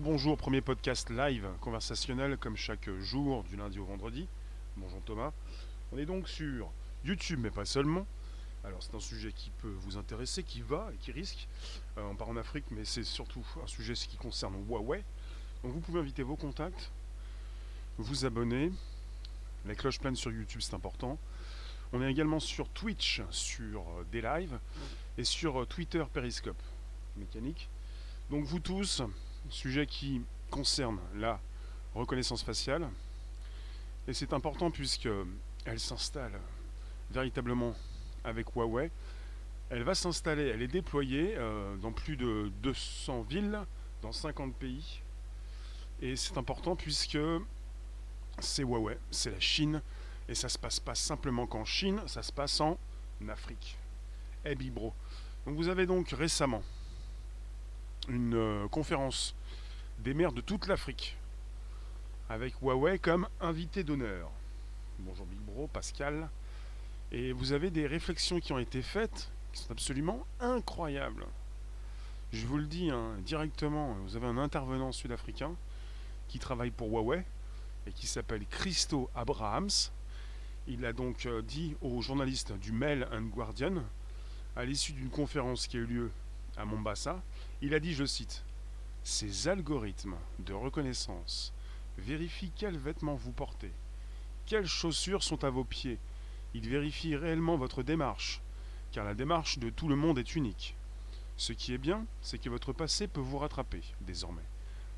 bonjour, premier podcast live conversationnel comme chaque jour du lundi au vendredi. Bonjour Thomas. On est donc sur YouTube mais pas seulement. Alors c'est un sujet qui peut vous intéresser, qui va et qui risque. Euh, on part en Afrique mais c'est surtout un sujet qui concerne Huawei. Donc vous pouvez inviter vos contacts, vous abonner. La cloche pleine sur YouTube c'est important. On est également sur Twitch, sur euh, des lives et sur euh, Twitter Periscope mécanique. Donc vous tous, sujet qui concerne la reconnaissance faciale. Et c'est important puisque elle s'installe véritablement avec Huawei. Elle va s'installer, elle est déployée euh, dans plus de 200 villes, dans 50 pays. Et c'est important puisque c'est Huawei, c'est la Chine. Et ça se passe pas simplement qu'en Chine, ça se passe en Afrique. Eh bro. Donc vous avez donc récemment une euh, conférence des maires de toute l'Afrique, avec Huawei comme invité d'honneur. Bonjour Big Bro, Pascal. Et vous avez des réflexions qui ont été faites, qui sont absolument incroyables. Je vous le dis hein, directement, vous avez un intervenant sud-africain qui travaille pour Huawei et qui s'appelle Christo Abrahams. Il a donc euh, dit aux journalistes du Mail and Guardian, à l'issue d'une conférence qui a eu lieu à Mombasa, il a dit, je cite, Ces algorithmes de reconnaissance vérifient quels vêtements vous portez, quelles chaussures sont à vos pieds. Ils vérifient réellement votre démarche, car la démarche de tout le monde est unique. Ce qui est bien, c'est que votre passé peut vous rattraper désormais.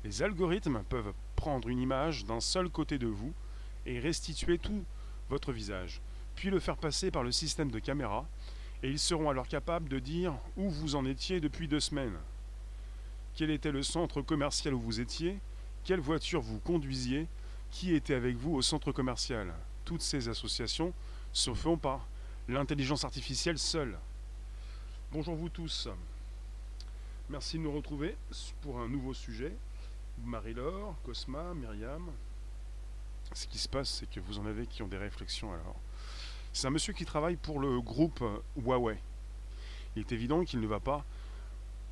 Les algorithmes peuvent prendre une image d'un seul côté de vous et restituer tout votre visage, puis le faire passer par le système de caméra et ils seront alors capables de dire où vous en étiez depuis deux semaines. Quel était le centre commercial où vous étiez Quelle voiture vous conduisiez Qui était avec vous au centre commercial Toutes ces associations se font par l'intelligence artificielle seule. Bonjour vous tous. Merci de nous retrouver pour un nouveau sujet. Marie-Laure, Cosma, Myriam. Ce qui se passe, c'est que vous en avez qui ont des réflexions alors. C'est un monsieur qui travaille pour le groupe Huawei. Il est évident qu'il ne va pas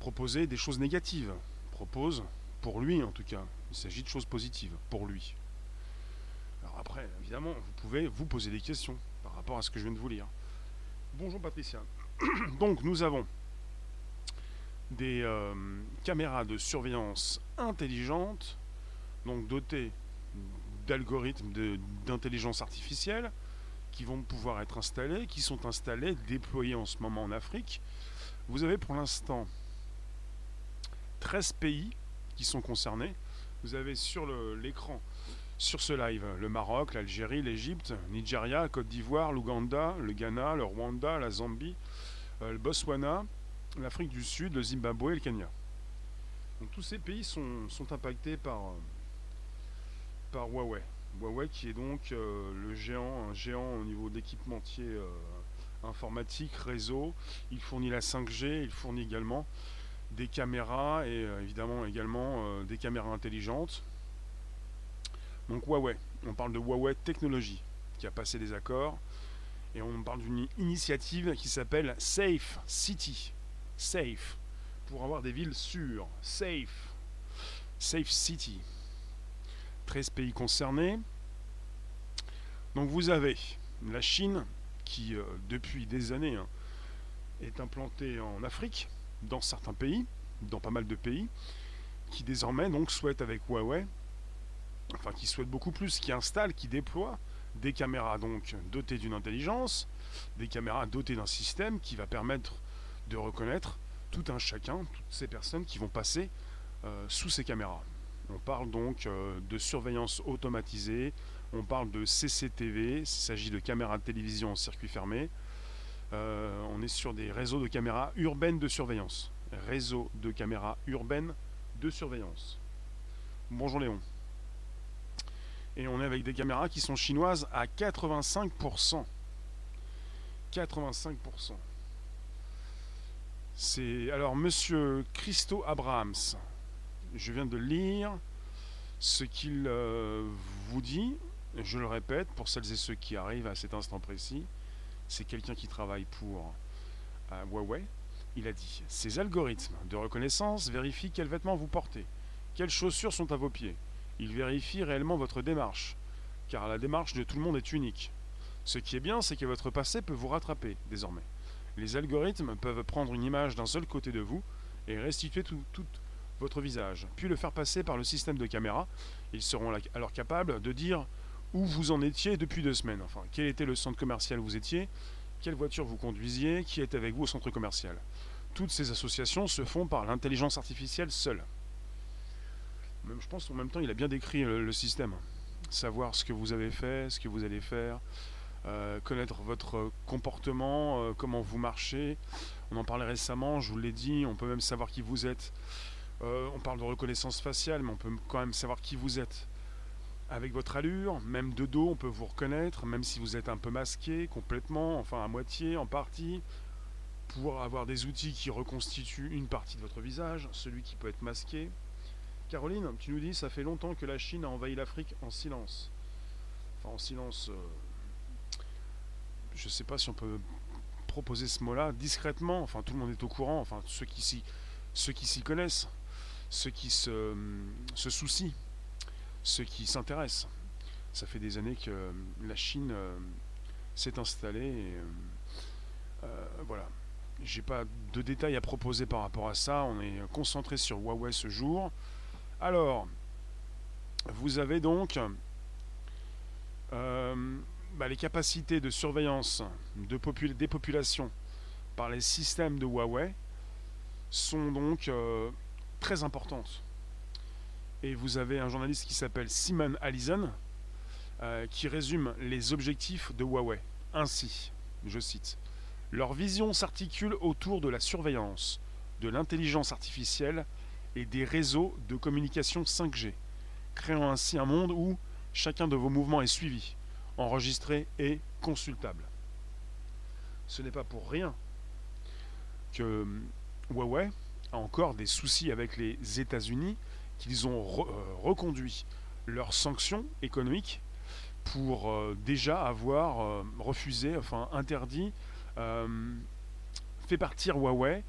proposer des choses négatives. Propose, pour lui en tout cas, il s'agit de choses positives, pour lui. Alors après, évidemment, vous pouvez vous poser des questions par rapport à ce que je viens de vous lire. Bonjour Patricia. Donc nous avons des euh, caméras de surveillance intelligentes, donc dotées d'algorithmes d'intelligence artificielle, qui vont pouvoir être installés, qui sont installés, déployés en ce moment en Afrique. Vous avez pour l'instant 13 pays qui sont concernés. Vous avez sur l'écran, sur ce live, le Maroc, l'Algérie, l'Égypte, Nigeria, Côte d'Ivoire, l'Ouganda, le Ghana, le Rwanda, la Zambie, euh, le Botswana, l'Afrique du Sud, le Zimbabwe et le Kenya. Donc tous ces pays sont, impactés par, euh, par Huawei. Huawei qui est donc euh, le géant, un géant au niveau d'équipementier informatique, réseau. Il fournit la 5G, il fournit également des caméras et euh, évidemment également des caméras intelligentes. Donc Huawei, on parle de Huawei Technologies qui a passé des accords et on parle d'une initiative qui s'appelle Safe City. Safe pour avoir des villes sûres. Safe. Safe City. 13 pays concernés. Donc vous avez la Chine qui, euh, depuis des années, hein, est implantée en Afrique, dans certains pays, dans pas mal de pays, qui désormais donc souhaite avec Huawei, enfin qui souhaite beaucoup plus, qui installe, qui déploie des caméras donc dotées d'une intelligence, des caméras dotées d'un système qui va permettre de reconnaître tout un chacun, toutes ces personnes qui vont passer euh, sous ces caméras. On parle donc euh, de surveillance automatisée, on parle de CCTV, il s'agit de caméras de télévision en circuit fermé. Euh, on est sur des réseaux de caméras urbaines de surveillance. Réseau de caméras urbaines de surveillance. Bonjour Léon. Et on est avec des caméras qui sont chinoises à 85%. 85%. C'est alors Monsieur Christo Abrahams je viens de lire ce qu'il euh, vous dit. Je le répète, pour celles et ceux qui arrivent à cet instant précis, c'est quelqu'un qui travaille pour euh, Huawei. Il a dit Ces algorithmes de reconnaissance vérifient quels vêtements vous portez, Quelles chaussures sont à vos pieds Il vérifie réellement votre démarche, car la démarche de tout le monde est unique. Ce qui est bien, c'est que votre passé peut vous rattraper désormais. Les algorithmes peuvent prendre une image d'un seul côté de vous et restituer tout, votre visage, puis le faire passer par le système de caméra. Ils seront alors capables de dire où vous en étiez depuis deux semaines. Enfin, quel était le centre commercial où vous étiez, quelle voiture vous conduisiez, qui était avec vous au centre commercial? Toutes ces associations se font par l'intelligence artificielle seule. Je pense en même temps, il a bien décrit le, système. Savoir ce que vous avez fait, ce que vous allez faire, euh, connaître votre comportement, euh, comment vous marchez. On en parlait récemment, je vous l'ai dit, on peut même savoir qui vous êtes. Euh, on parle de reconnaissance faciale, mais on peut quand même savoir qui vous êtes. Avec votre allure, même de dos, on peut vous reconnaître, même si vous êtes un peu masqué, complètement, enfin à moitié, en partie, pour avoir des outils qui reconstituent une partie de votre visage, celui qui peut être masqué. Caroline, tu nous dis, ça fait longtemps que la Chine a envahi l'Afrique en silence. Enfin, en silence, euh, je ne sais pas si on peut proposer ce mot-là, discrètement, enfin tout le monde est au courant, enfin ceux qui s'y, ceux qui s'y connaissent ceux qui se, se soucient, ceux qui s'intéressent. Ça fait des années que la Chine euh, s'est installée et euh, euh, voilà. J'ai pas de détails à proposer par rapport à ça. On est concentré sur Huawei ce jour. Alors, vous avez donc bah, les capacités de surveillance de des populations par les systèmes de Huawei sont donc très importante. Et vous avez un journaliste qui s'appelle Simon Allison euh, qui résume les objectifs de Huawei. Ainsi, je cite, Leur vision s'articule autour de la surveillance, de l'intelligence artificielle et des réseaux de communication 5G, créant ainsi un monde où chacun de vos mouvements est suivi, enregistré et consultable. Ce n'est pas pour rien que Huawei encore des soucis avec les États-Unis, qu'ils ont euh, reconduit leurs sanctions économiques pour euh, déjà avoir euh, refusé, enfin interdit, fait partir Huawei,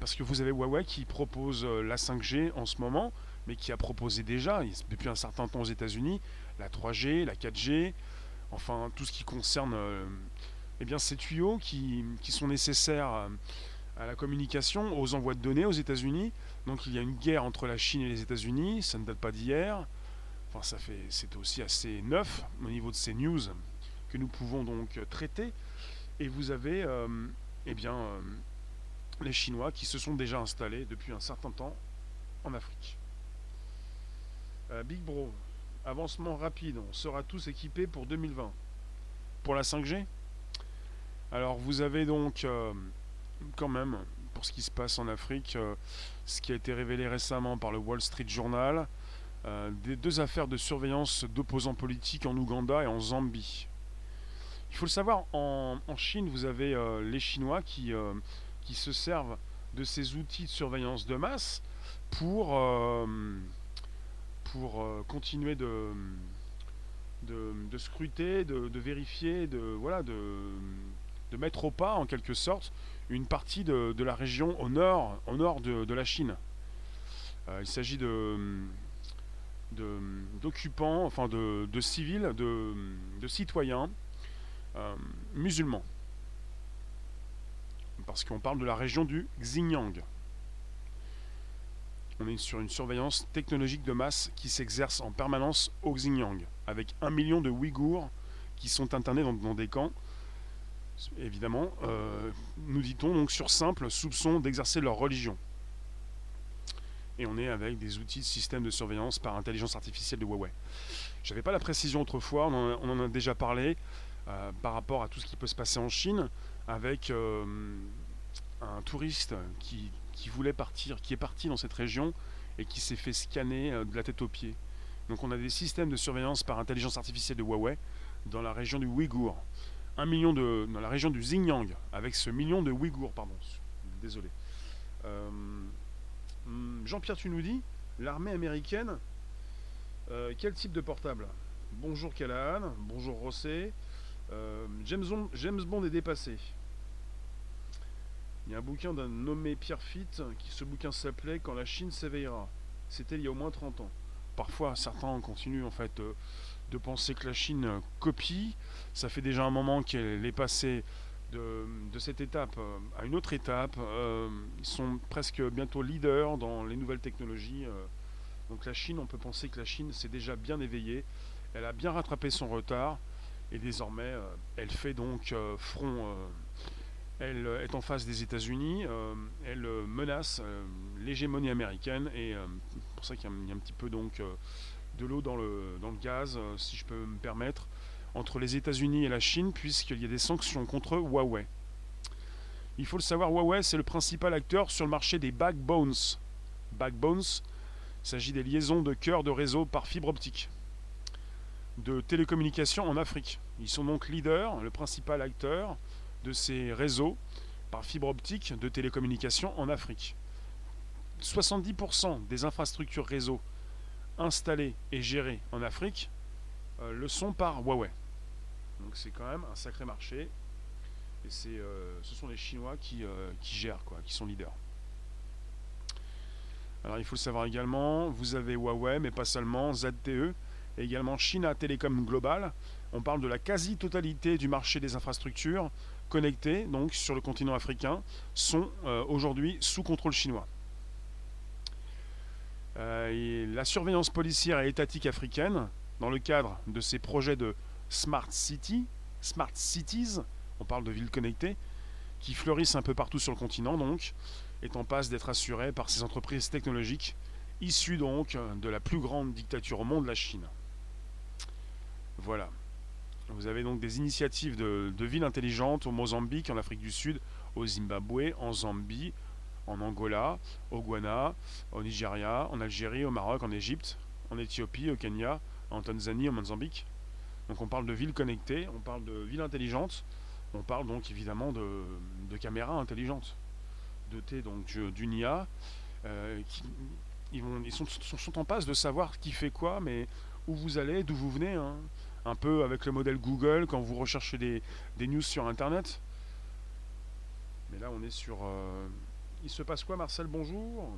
parce que vous avez Huawei qui propose la 5G en ce moment, mais qui a proposé déjà, depuis un certain temps aux États-Unis, la 3G, la 4G, enfin tout ce qui concerne eh ces tuyaux qui sont nécessaires à la communication, aux envois de données aux États-Unis. Donc il y a une guerre entre la Chine et les États-Unis, ça ne date pas d'hier. Enfin, ça fait, c'est aussi assez neuf au niveau de ces news que nous pouvons donc traiter. Et vous avez, euh, eh bien, euh, les Chinois qui se sont déjà installés depuis un certain temps en Afrique. Euh, Big Bro, avancement rapide, on sera tous équipés pour 2020. Pour la 5G Alors vous avez donc quand même, pour ce qui se passe en Afrique, euh, ce qui a été révélé récemment par le Wall Street Journal, euh, des deux affaires de surveillance d'opposants politiques en Ouganda et en Zambie. Il faut le savoir, en, Chine, vous avez euh, les Chinois qui, qui se servent de ces outils de surveillance de masse pour, pour continuer de, de, scruter, de, de, vérifier, de, voilà, de, de mettre au pas en quelque sorte une partie de, la région au nord, au nord de, la Chine. Euh, il s'agit de d'occupants, enfin de, civils, de, citoyens euh, musulmans. Parce qu'on parle de la région du Xinjiang. On est sur une surveillance technologique de masse qui s'exerce en permanence au Xinjiang, avec un million de Ouïghours qui sont internés dans des camps évidemment, euh, nous dit-on donc sur simple soupçon d'exercer leur religion. Et on est avec des outils de système de surveillance par intelligence artificielle de Huawei. J'avais pas la précision autrefois, on en a, déjà parlé euh, par rapport à tout ce qui peut se passer en Chine avec euh, un touriste qui, qui, voulait partir, qui est parti dans cette région et qui s'est fait scanner de la tête aux pieds. Donc on a des systèmes de surveillance par intelligence artificielle de Huawei dans la région du Ouïghour un million de. dans la région du Xinjiang, avec ce million de Ouïghours, pardon. Désolé. Euh, hmm, Jean-Pierre, tu nous dis, l'armée américaine, euh, quel type de portable? Bonjour Callahan, bonjour Rosset. Euh, James, Bond, est dépassé. Il y a un bouquin d'un nommé Pierre Fitt, qui ce bouquin s'appelait Quand la Chine s'éveillera. c'était il y a au moins 30 ans. Parfois, certains continuent en fait euh, de penser que la Chine copie. Ça fait déjà un moment qu'elle est passée de, cette étape euh, à une autre étape. Euh, ils sont presque bientôt leaders dans les nouvelles technologies. Donc la Chine, on peut penser que la Chine s'est déjà bien éveillée. Elle a bien rattrapé son retard. Et désormais, elle fait donc front elle euh, est en face des États-Unis, euh, elle euh, menace l'hégémonie américaine et c'est pour ça qu'il y, a un petit peu donc de l'eau dans le, dans le gaz, si je peux me permettre, entre les États-Unis et la Chine, puisqu'il y a des sanctions contre Huawei. Il faut le savoir, Huawei, c'est le principal acteur sur le marché des backbones. Backbones, il s'agit des liaisons de cœur de réseau par fibre optique de télécommunications en Afrique. Ils sont donc leaders, le principal acteur de ces réseaux par fibre optique de télécommunications en Afrique. 70% des infrastructures réseau installées et gérées en Afrique euh, le sont par Huawei. Donc c'est quand même un sacré marché. Et euh, ce sont les Chinois qui, euh, qui gèrent, quoi, qui sont leaders. Alors il faut le savoir également, vous avez Huawei, mais pas seulement, ZTE, et également China Telecom Global. On parle de la quasi-totalité du marché des infrastructures connectés donc sur le continent africain sont euh, aujourd'hui sous contrôle chinois. La surveillance policière et étatique africaine, dans le cadre de ces projets de Smart City, Smart Cities, on parle de villes connectées, qui fleurissent un peu partout sur le continent donc, est en passe d'être assurée par ces entreprises technologiques issues donc de la plus grande dictature au monde, la Chine. Voilà. Vous avez donc des initiatives de, villes intelligentes au Mozambique, en Afrique du Sud, au Zimbabwe, en Zambie, en Angola, au Ghana, au Nigeria, en Algérie, au Maroc, en Égypte, en Éthiopie, au Kenya, en Tanzanie, au Mozambique. Donc on parle de villes connectées, on parle de villes intelligentes, on parle donc évidemment de, caméras intelligentes, dotées donc d'une IA. Euh, ils, sont, en passe de savoir qui fait quoi, mais où vous allez, d'où vous venez. Hein un peu avec le modèle Google quand vous recherchez des, news sur Internet. Mais là, on est sur... Euh, il se passe quoi, Marcel? Bonjour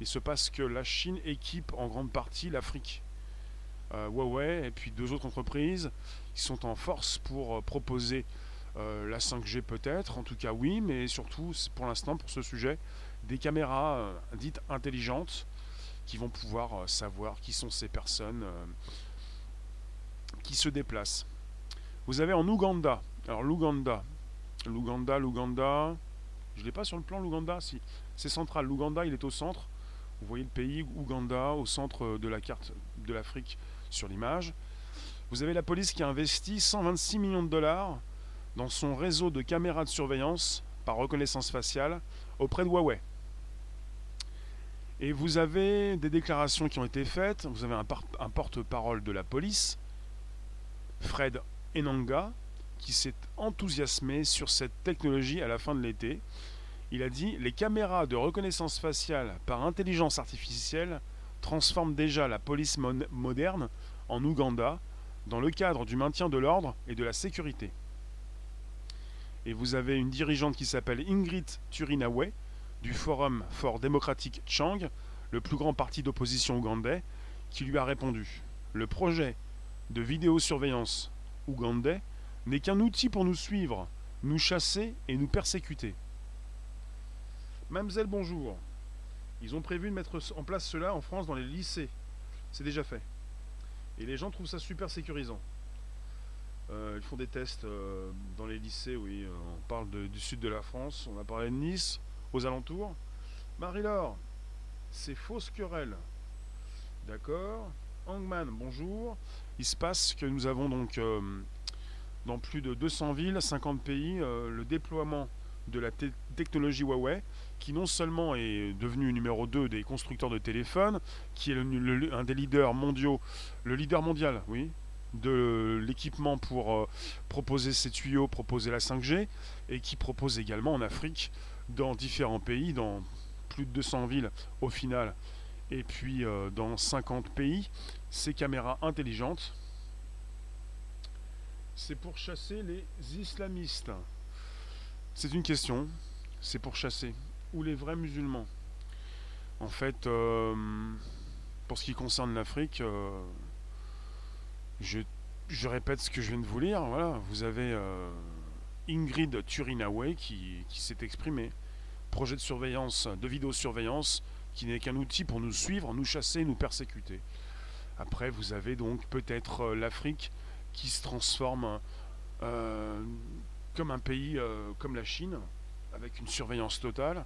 Il se passe que la Chine équipe en grande partie l'Afrique. Euh, Huawei et puis deux autres entreprises qui sont en force pour euh, proposer la 5G peut-être, en tout cas oui, mais surtout pour l'instant pour ce sujet, des caméras dites intelligentes qui vont pouvoir savoir qui sont ces personnes qui se déplacent. Vous avez en Ouganda, alors l'Ouganda, l'Ouganda, l'Ouganda, je ne l'ai pas sur le plan l'Ouganda, si, c'est central, l'Ouganda il est au centre, vous voyez le pays Ouganda au centre de la carte de l'Afrique sur l'image. Vous avez la police qui a investi 126 millions de dollars dans son réseau de caméras de surveillance par reconnaissance faciale auprès de Huawei. Et vous avez des déclarations qui ont été faites, vous avez un porte-parole de la police Fred Enanga, qui s'est enthousiasmé sur cette technologie à la fin de l'été. Il a dit Les caméras de reconnaissance faciale par intelligence artificielle transforment déjà la police moderne en Ouganda dans le cadre du maintien de l'ordre et de la sécurité. Et vous avez une dirigeante qui s'appelle Ingrid Turinawe du Forum for Democratic Chang, le plus grand parti d'opposition ougandais, qui lui a répondu Le projet de vidéosurveillance ougandais n'est qu'un outil pour nous suivre, nous chasser et nous persécuter. Mamselle, bonjour. Ils ont prévu de mettre en place cela en France dans les lycées. C'est déjà fait. Et les gens trouvent ça super sécurisant. Euh, ils font des tests euh, dans les lycées, oui. Euh, on parle du sud de la France, on a parlé de Nice, aux alentours. Marie-Laure, c'est fausse querelle. D'accord. Hangman, bonjour. Il se passe que nous avons donc dans plus de 200 villes, 50 pays, le déploiement de la technologie Huawei, qui non seulement est devenu numéro 2 des constructeurs de téléphones, qui est un des leaders mondiaux, le leader mondial, oui, de l'équipement pour euh, proposer ces tuyaux, proposer la 5G, et qui propose également en Afrique, dans différents pays, dans plus de 200 villes au final, et puis dans 50 pays, ces caméras intelligentes, c'est pour chasser les islamistes. C'est une question, c'est pour chasser. Ou les vrais musulmans. En fait, euh, pour ce qui concerne l'Afrique, euh, je, je, répète ce que je viens de vous lire. Voilà, vous avez euh, Ingrid Turinaway qui, qui s'est exprimée. Projet de surveillance, de vidéosurveillance, qui n'est qu'un outil pour nous suivre, nous chasser, nous persécuter. Après, vous avez donc peut-être l'Afrique qui se transforme comme un pays comme la Chine, avec une surveillance totale.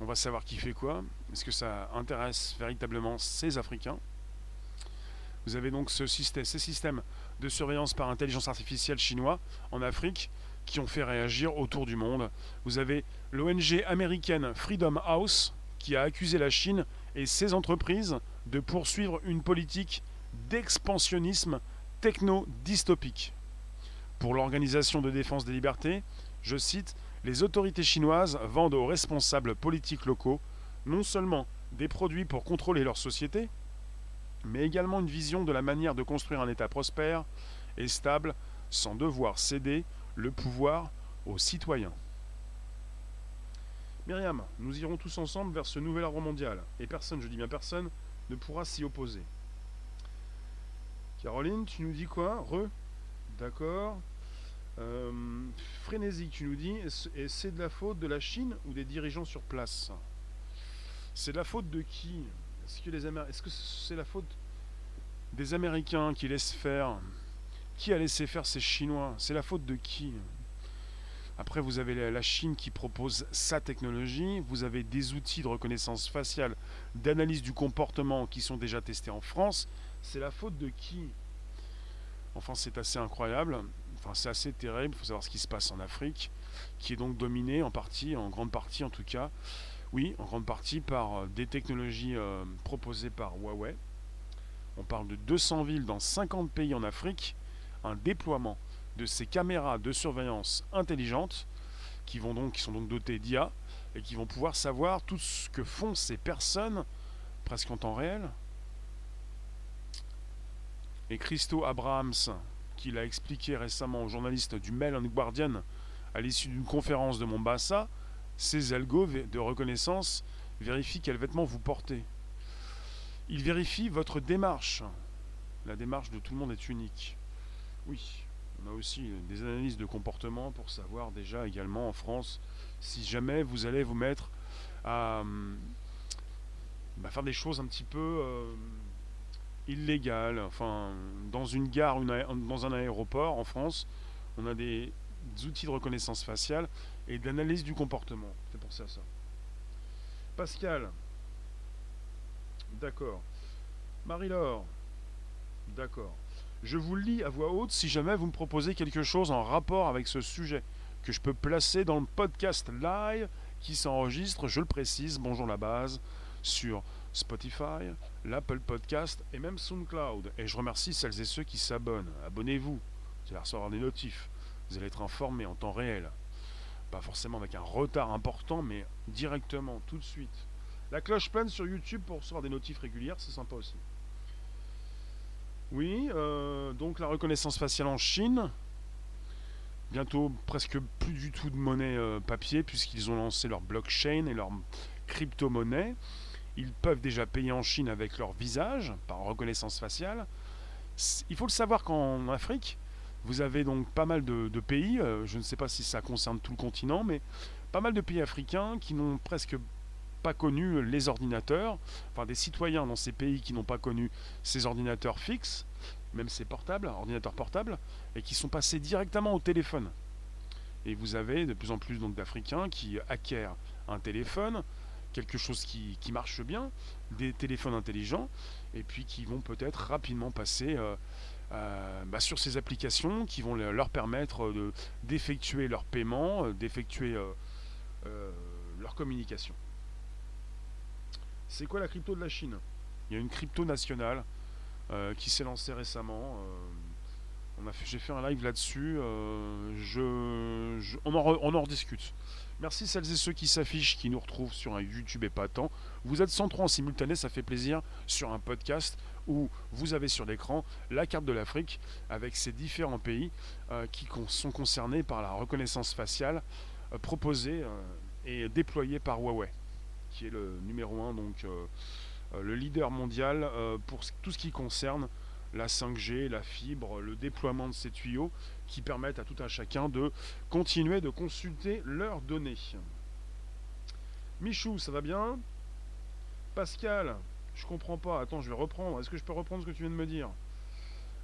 On va savoir qui fait quoi. Est-ce que ça intéresse véritablement ces Africains? Vous avez donc ce système, ces systèmes de surveillance par intelligence artificielle chinois en Afrique qui ont fait réagir autour du monde. Vous avez l'ONG américaine Freedom House qui a accusé la Chine et ses entreprises de poursuivre une politique d'expansionnisme techno-dystopique. Pour l'Organisation de défense des libertés, je cite, les autorités chinoises vendent aux responsables politiques locaux non seulement des produits pour contrôler leur société, mais également une vision de la manière de construire un État prospère et stable sans devoir céder le pouvoir aux citoyens. Myriam, nous irons tous ensemble vers ce nouvel ordre mondial, et personne, je dis bien personne, ne pourra s'y opposer. Caroline, tu nous dis quoi? Re D'accord. Euh, frénésie, tu nous dis, et c'est de la faute de la Chine ou des dirigeants sur place? C'est de la faute de qui? Est-ce que c'est la faute des Américains qui laissent faire? Qui a laissé faire ces Chinois? C'est la faute de qui? Après, vous avez la Chine qui propose sa technologie, vous avez des outils de reconnaissance faciale, d'analyse du comportement qui sont déjà testés en France. C'est la faute de qui? Enfin, c'est assez incroyable. Enfin, c'est assez terrible. Il faut savoir ce qui se passe en Afrique, qui est donc dominée en partie, en grande partie en tout cas, oui, en grande partie par euh, des technologies euh, proposées par Huawei. On parle de 200 villes dans 50 pays en Afrique, un déploiement de ces caméras de surveillance intelligentes qui, vont donc, qui sont donc dotées d'IA et qui vont pouvoir savoir tout ce que font ces personnes presque en temps réel, et Christo Abrahams, qui l'a expliqué récemment aux journalistes du Mail and Guardian à l'issue d'une conférence de Mombasa, ces algos de reconnaissance vérifient quels vêtements vous portez. Ils vérifient votre démarche. La démarche de tout le monde est unique. Oui, on a aussi des analyses de comportement pour savoir déjà également en France si jamais vous allez vous mettre à, bah, faire des choses un petit peu... Euh, illégal. Enfin, dans une gare, dans un aéroport en France, on a des outils de reconnaissance faciale et d'analyse du comportement. C'est pour ça ça. Pascal. D'accord. Marie-Laure. D'accord. Je vous le lis à voix haute si jamais vous me proposez quelque chose en rapport avec ce sujet que je peux placer dans le podcast live qui s'enregistre, je le précise, bonjour la base, sur Spotify, l'Apple Podcast et même SoundCloud. Et je remercie celles et ceux qui s'abonnent. Abonnez-vous, vous allez recevoir des notifs. Vous allez être informés en temps réel. Pas forcément avec un retard important, mais directement, tout de suite. La cloche pleine sur YouTube pour recevoir des notifs régulières, c'est sympa aussi. Oui, euh, donc la reconnaissance faciale en Chine. Bientôt presque plus du tout de monnaie euh, papier puisqu'ils ont lancé leur blockchain et leur crypto-monnaie. Ils peuvent déjà payer en Chine avec leur visage, par reconnaissance faciale. Il faut le savoir qu'en Afrique, vous avez donc pas mal de, pays, euh, je ne sais pas si ça concerne tout le continent, mais pas mal de pays africains qui n'ont presque pas connu les ordinateurs, enfin des citoyens dans ces pays qui n'ont pas connu ces ordinateurs fixes, même ces portables, ordinateurs portables, et qui sont passés directement au téléphone. Et vous avez de plus en plus d'Africains qui acquièrent un téléphone, quelque chose qui, marche bien, des téléphones intelligents, et puis qui vont peut-être rapidement passer euh, euh, bah, sur ces applications qui vont leur permettre de, d'effectuer leur paiement, euh, d'effectuer leur communication. C'est quoi la crypto de la Chine? Il y a une crypto nationale qui s'est lancée récemment. J'ai fait un live là-dessus. On en rediscute. Merci celles et ceux qui s'affichent, qui nous retrouvent sur un YouTube épatant. Vous êtes 103 en simultané, ça fait plaisir sur un podcast où vous avez sur l'écran la carte de l'Afrique avec ces différents pays euh, qui sont concernés par la reconnaissance faciale euh, proposée euh, et déployée par Huawei, qui est le numéro 1, donc le leader mondial pour tout ce qui concerne la 5G, la fibre, le déploiement de ces tuyaux qui permettent à tout un chacun de continuer de consulter leurs données. Michou, ça va bien? Pascal, je comprends pas. Attends, je vais reprendre. Est-ce que je peux reprendre ce que tu viens de me dire?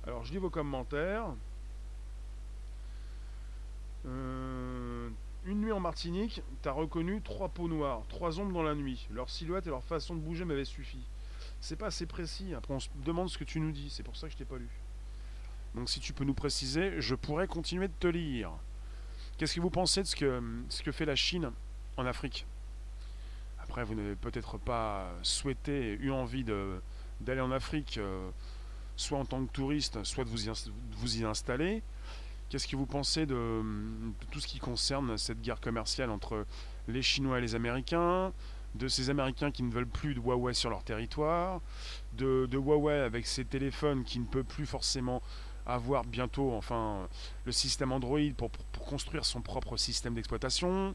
Alors, je lis vos commentaires. Euh, une nuit en Martinique, t'as reconnu trois peaux noires, trois ombres dans la nuit. Leur silhouette et leur façon de bouger m'avaient suffi. C'est pas assez précis. Après, on se demande ce que tu nous dis. C'est pour ça que je t'ai pas lu. Donc, si tu peux nous préciser, je pourrais continuer de te lire. Qu'est-ce que vous pensez de ce que, ce que fait la Chine en Afrique? Après, vous n'avez peut-être pas souhaité, eu envie d'aller en Afrique, euh, soit en tant que touriste, soit de vous y, vous installer. Qu'est-ce que vous pensez de, de, tout ce qui concerne cette guerre commerciale entre les Chinois et les Américains de ces Américains qui ne veulent plus de Huawei sur leur territoire, de, Huawei avec ses téléphones qui ne peut plus forcément avoir bientôt enfin le système Android pour, construire son propre système d'exploitation.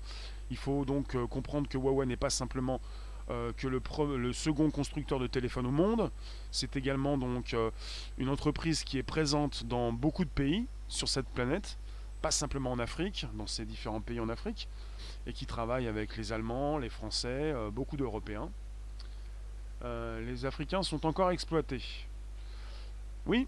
Il faut donc euh, comprendre que Huawei n'est pas simplement euh, que le, le, second constructeur de téléphones au monde, c'est également donc euh, une entreprise qui est présente dans beaucoup de pays sur cette planète, pas simplement en Afrique, dans ces différents pays en Afrique et qui travaille avec les Allemands, les Français, beaucoup d'Européens. Les Africains sont encore exploités. Oui,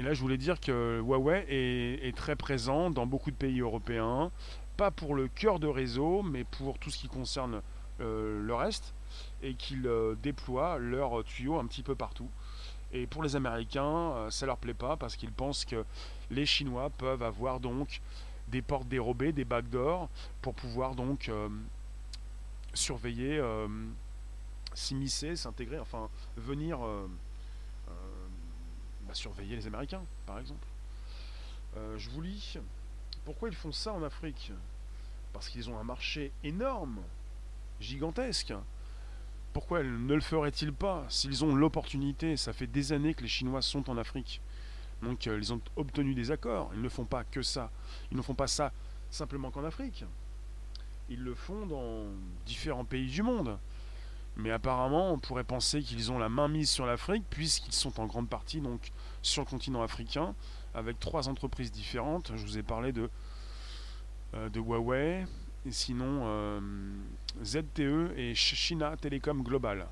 et là je voulais dire que Huawei est, très présent dans beaucoup de pays européens, pas pour le cœur de réseau, mais pour tout ce qui concerne euh, le reste, et qu'ils déploient leurs tuyaux un petit peu partout. Et pour les Américains, ça leur plaît pas parce qu'ils pensent que les Chinois peuvent avoir donc des portes dérobées, des backdoors, pour pouvoir donc euh, surveiller, euh, s'immiscer, s'intégrer, enfin venir euh, surveiller les Américains, par exemple. je vous lis. Pourquoi ils font ça en Afrique? Parce qu'ils ont un marché énorme, gigantesque. Pourquoi ne le feraient-ils pas? S'ils ont l'opportunité Ça fait des années que les Chinois sont en Afrique. Donc euh, ils ont obtenu des accords. Ils ne font pas que ça. Ils ne font pas ça simplement qu'en Afrique. Ils le font dans différents pays du monde. Mais apparemment, on pourrait penser qu'ils ont la main mise sur l'Afrique, puisqu'ils sont en grande partie donc sur le continent africain, avec trois entreprises différentes. Je vous ai parlé de, euh, de Huawei, et sinon euh, ZTE et China Telecom Global.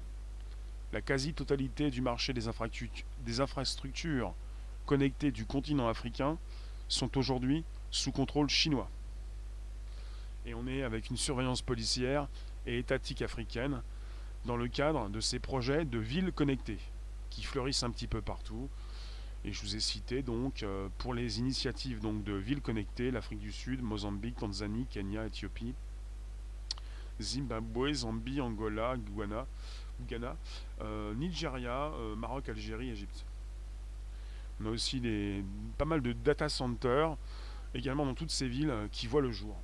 La quasi-totalité du marché des, infrastructures connectés du continent africain sont aujourd'hui sous contrôle chinois. Et on est avec une surveillance policière et étatique africaine dans le cadre de ces projets de villes connectées qui fleurissent un petit peu partout. Et je vous ai cité donc euh, pour les initiatives donc de villes connectées, l'Afrique du Sud, Mozambique, Tanzanie, Kenya, Éthiopie, Zimbabwe, Zambie, Angola, Ghana, Ghana euh, Nigeria, euh, Maroc, Algérie, Égypte. On a aussi des, pas mal de data centers également dans toutes ces villes qui voient le jour.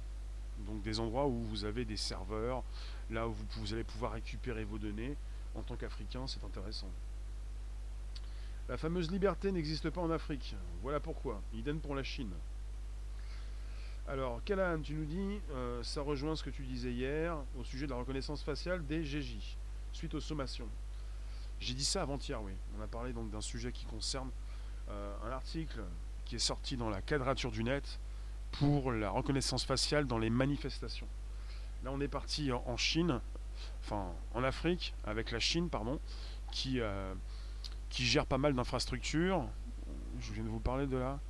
Donc des endroits où vous avez des serveurs, là où vous, allez pouvoir récupérer vos données. En tant qu'Africain, c'est intéressant. La fameuse liberté n'existe pas en Afrique. Voilà pourquoi. Idem pour la Chine. Alors, Callahan, tu nous dis, euh, ça rejoint ce que tu disais hier au sujet de la reconnaissance faciale des GJ, suite aux sommations. J'ai dit ça avant-hier, oui. On a parlé donc d'un sujet qui concerne euh, un article qui est sorti dans la quadrature du net pour la reconnaissance faciale dans les manifestations. Là, on est parti en Chine, enfin en Afrique, avec la Chine, pardon, qui, euh, qui gère pas mal d'infrastructures. Je viens de vous parler de là.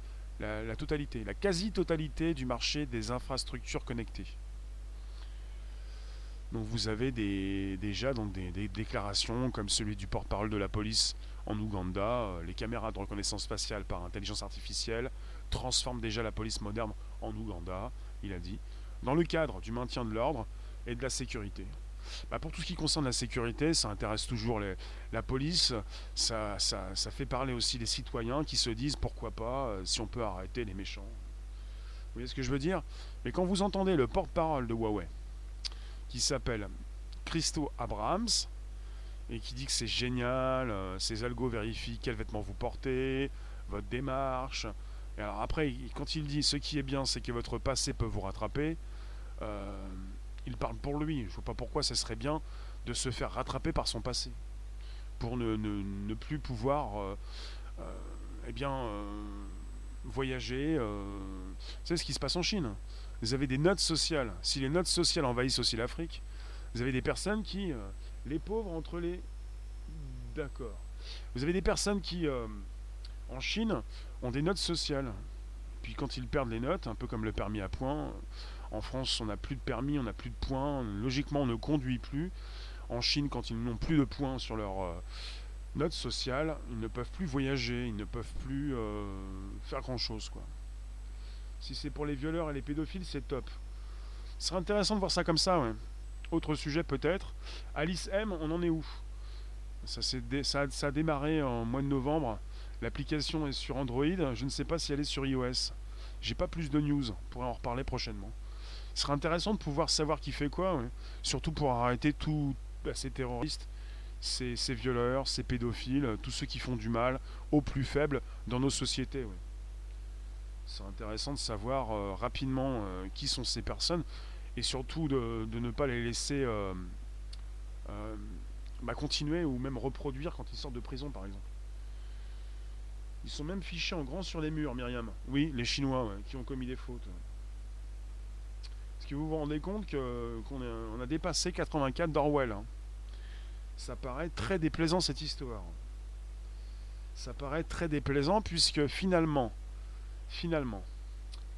La, totalité, la quasi-totalité du marché des infrastructures connectées. Donc vous avez des, déjà donc des déclarations comme celui du porte-parole de la police en Ouganda, euh, les caméras de reconnaissance faciale par intelligence artificielle transforment déjà la police moderne en Ouganda, il a dit, dans le cadre du maintien de l'ordre et de la sécurité. Bah, pour tout ce qui concerne la sécurité, ça intéresse toujours la police, ça, ça, fait parler aussi les citoyens qui se disent pourquoi pas euh, si on peut arrêter les méchants. Vous voyez ce que je veux dire? Mais quand vous entendez le porte-parole de Huawei, qui s'appelle Christo Abrams, et qui dit que c'est génial, euh, ces algos vérifient quels vêtements vous portez, votre démarche. Et alors après, quand il dit ce qui est bien, c'est que votre passé peut vous rattraper, euh, il parle pour lui. Je ne vois pas pourquoi ce serait bien de se faire rattraper par son passé, pour ne, plus pouvoir euh, euh, eh euh, voyager. c'est ce qui se passe en Chine? Vous avez des notes sociales. Si les notes sociales envahissent aussi l'Afrique, vous avez des personnes qui, les pauvres entre les... D'accord. Vous avez des personnes qui, en Chine, ont des notes sociales. Puis quand ils perdent les notes, un peu comme le permis à points, en France, on n'a plus de permis, on n'a plus de points. Logiquement, on ne conduit plus. En Chine, quand ils n'ont plus de points sur leur euh, note sociale, ils ne peuvent plus voyager, ils ne peuvent plus euh, faire grand-chose. Si c'est pour les violeurs et les pédophiles, c'est top. Ce serait intéressant de voir ça comme ça. Ouais. Autre sujet peut-être. Alice M, on en est où? Ça, ça, ça, a démarré en mois de novembre. L'application est sur Android. Je ne sais pas si elle est sur iOS. J'ai pas plus de news. On pourrait en reparler prochainement. Ce serait intéressant de pouvoir savoir qui fait quoi, surtout pour arrêter tous bah, ces terroristes, ces, violeurs, ces pédophiles, tous ceux qui font du mal aux plus faibles dans nos sociétés. C'est intéressant de savoir euh, rapidement euh, qui sont ces personnes et surtout de, ne pas les laisser euh, bah, continuer ou même reproduire quand ils sortent de prison par exemple. Ils sont même fichés en grand sur les murs, Myriam. Oui, les Chinois qui ont commis des fautes. Que vous vous rendez compte qu'on a dépassé 84 d'Orwell hein Ça paraît très déplaisant cette histoire. Ça paraît très déplaisant puisque finalement, finalement,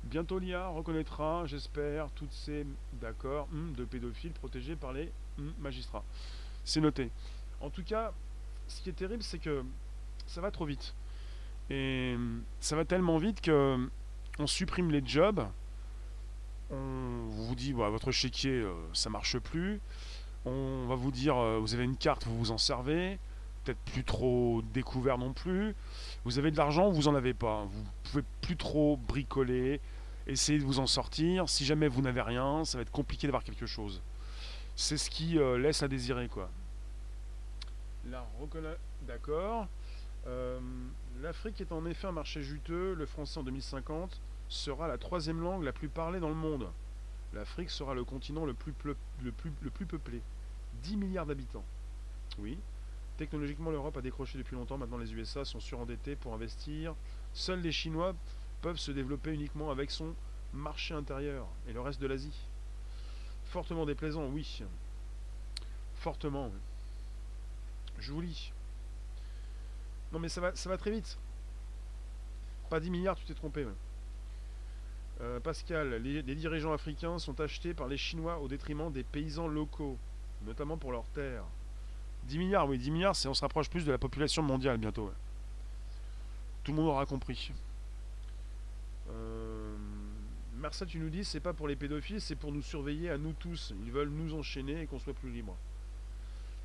bientôt l'IA reconnaîtra, j'espère, toutes ces d'accord hum, de pédophiles protégés par les hum, magistrats. C'est noté. En tout cas, ce qui est terrible, c'est que ça va trop vite. Et ça va tellement vite que on supprime les jobs on vous dit bah, votre chéquier euh, ça marche plus. On va vous dire euh, vous avez une carte, vous vous en servez. Peut-être plus trop découvert non plus. Vous avez de l'argent, vous en avez pas. Vous pouvez plus trop bricoler. Essayez de vous en sortir. Si jamais vous n'avez rien, ça va être compliqué d'avoir quelque chose. C'est ce qui euh, laisse à désirer quoi. D'accord. L'Afrique est en effet un marché juteux. Le français en 2050 sera la troisième langue la plus parlée dans le monde. L'Afrique sera le continent le plus, peuplé. 10 milliards d'habitants. Oui. Technologiquement, l'Europe a décroché depuis longtemps. Maintenant, les USA sont surendettés pour investir. Seuls les Chinois peuvent se développer uniquement avec son marché intérieur et le reste de l'Asie. Fortement déplaisant, oui. Fortement. Je vous lis. Non mais ça va, ça va très vite. Pas 10 milliards, tu t'es trompé. Euh, Pascal, les, dirigeants africains sont achetés par les Chinois au détriment des paysans locaux, notamment pour leurs terres. 10 milliards, oui, 10 milliards, c'est on se rapproche plus de la population mondiale bientôt. Tout le monde aura compris. Euh, Marcel, tu nous dis, c'est pas pour les pédophiles, c'est pour nous surveiller à nous tous. Ils veulent nous enchaîner et qu'on soit plus libres.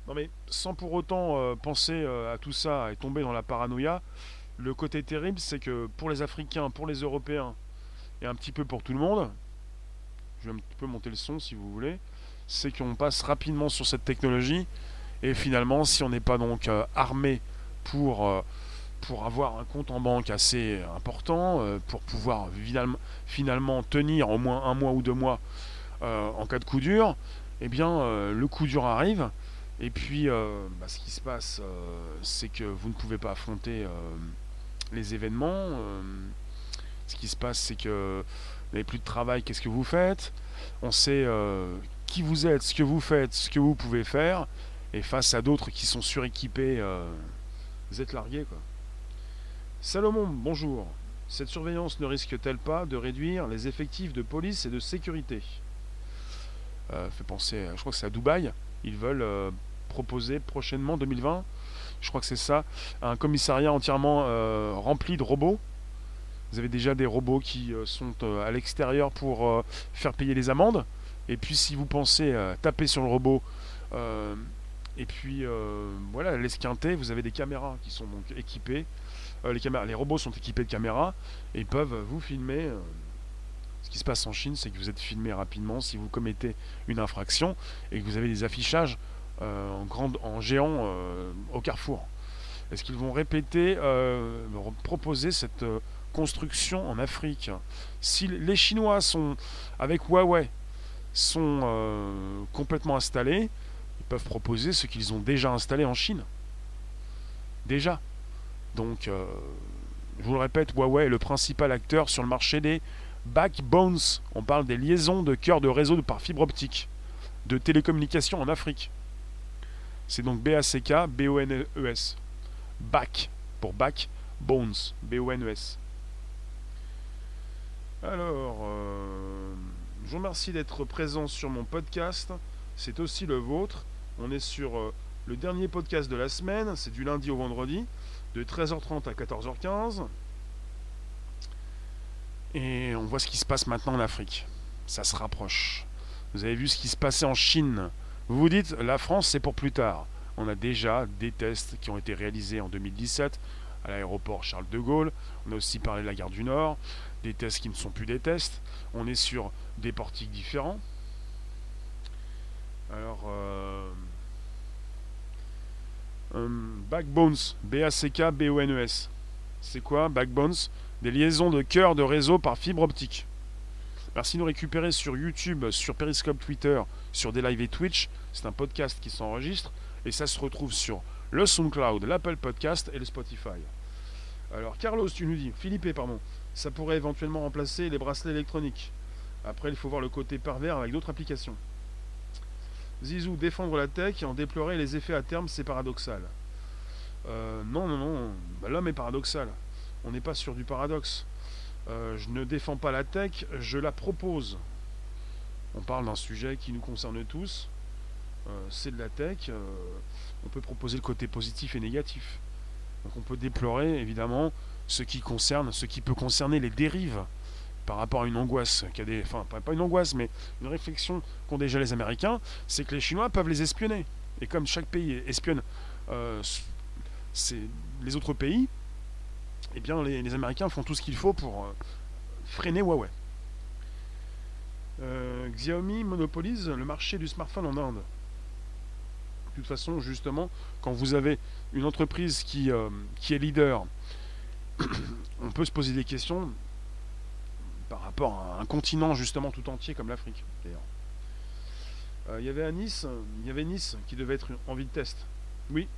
Non mais sans pour autant euh, penser euh, à tout ça et tomber dans la paranoïa, le côté terrible, c'est que pour les Africains, pour les Européens, et un petit peu pour tout le monde, je vais un petit peu monter le son si vous voulez, c'est qu'on passe rapidement sur cette technologie. Et finalement si on n'est pas donc euh, armé pour, euh, pour avoir un compte en banque assez important, euh, pour pouvoir finalement tenir au moins un mois ou deux mois en cas de coup dur, eh bien le coup dur arrive. Et puis bah, ce qui se passe c'est que vous ne pouvez pas affronter les événements ce qui se passe, c'est que vous n'avez plus de travail, qu'est-ce que vous faites? On sait euh, qui vous êtes, ce que vous faites, ce que vous pouvez faire. Et face à d'autres qui sont suréquipés, euh, vous êtes largué. Quoi. Salomon, bonjour. Cette surveillance ne risque-t-elle pas de réduire les effectifs de police et de sécurité? Euh, Fait penser, je crois que c'est à Dubaï. Ils veulent proposer prochainement, 2020, je crois que c'est ça, un commissariat entièrement rempli de robots vous avez déjà des robots qui euh, sont euh, à l'extérieur pour euh, faire payer les amendes. Et puis si vous pensez taper sur le robot, et puis voilà, l'esquinter, vous avez des caméras qui sont donc équipées. les, caméras, les robots sont équipés de caméras et peuvent vous filmer. Ce qui se passe en Chine, c'est que vous êtes filmé rapidement si vous commettez une infraction et que vous avez des affichages en, grande, en géant au carrefour. Est-ce qu'ils vont répéter, proposer cette construction en Afrique. Si les Chinois sont, avec Huawei, sont euh, complètement installés, peuvent proposer ce qu'ils ont déjà installé en Chine. Déjà. Donc, euh, je vous le répète, Huawei est le principal acteur sur le marché des backbones. On parle des liaisons de cœur de réseau par fibre optique, de télécommunications en Afrique. C'est donc B-A-C-K, B-O-N-E-S. Back, pour back, bones, B-O-N-E-S. Alors, euh, je vous remercie d'être présent sur mon podcast. C'est aussi le vôtre. On est sur euh, le dernier podcast de la semaine. C'est du lundi au vendredi, de 13h30 à 14h15. Et on voit ce qui se passe maintenant en Afrique. Ça se rapproche. Vous avez vu ce qui se passait en Chine. Vous vous dites, la France, c'est pour plus tard. On a déjà des tests qui ont été réalisés en 2017 à l'aéroport Charles de Gaulle. On a aussi parlé de la gare du Nord, des tests qui ne sont plus des tests. On est sur des portiques différents. Alors, euh, euh, Backbones, B-A-C-K, B-O-N-E-S. C'est quoi Backbones? Des liaisons de cœur de réseau par fibre optique. Merci de nous récupérer sur YouTube, sur Periscope Twitter, sur des lives et Twitch. C'est un podcast qui s'enregistre et ça se retrouve sur le SoundCloud, l'Apple Podcast et le Spotify. Alors, Carlos, tu nous dis, Philippe, pardon, ça pourrait éventuellement remplacer les bracelets électroniques. Après, il faut voir le côté pervers avec d'autres applications. Zizou, défendre la tech et en déplorer les effets à terme, c'est paradoxal. Euh, non, non, non, bah, l'homme est paradoxal. On n'est pas sur du paradoxe. Euh, je ne défends pas la tech, je la propose. On parle d'un sujet qui nous concerne tous. Euh, c'est de la tech. On peut proposer le côté positif et négatif. Donc on peut déplorer évidemment ce qui concerne, ce qui peut concerner les dérives par rapport à une angoisse, qui a des, enfin pas une angoisse, mais une réflexion qu'ont déjà les Américains, c'est que les Chinois peuvent les espionner. Et comme chaque pays espionne euh, les autres pays, eh bien les, Américains font tout ce qu'il faut pour euh, freiner Huawei. Euh, Xiaomi monopolise le marché du smartphone en Inde. De toute façon, justement, quand vous avez une entreprise qui, qui est leader, on peut se poser des questions par rapport à un continent justement tout entier comme l'Afrique. Euh, il y avait à Nice, il y avait Nice qui devait être en ville test. Oui,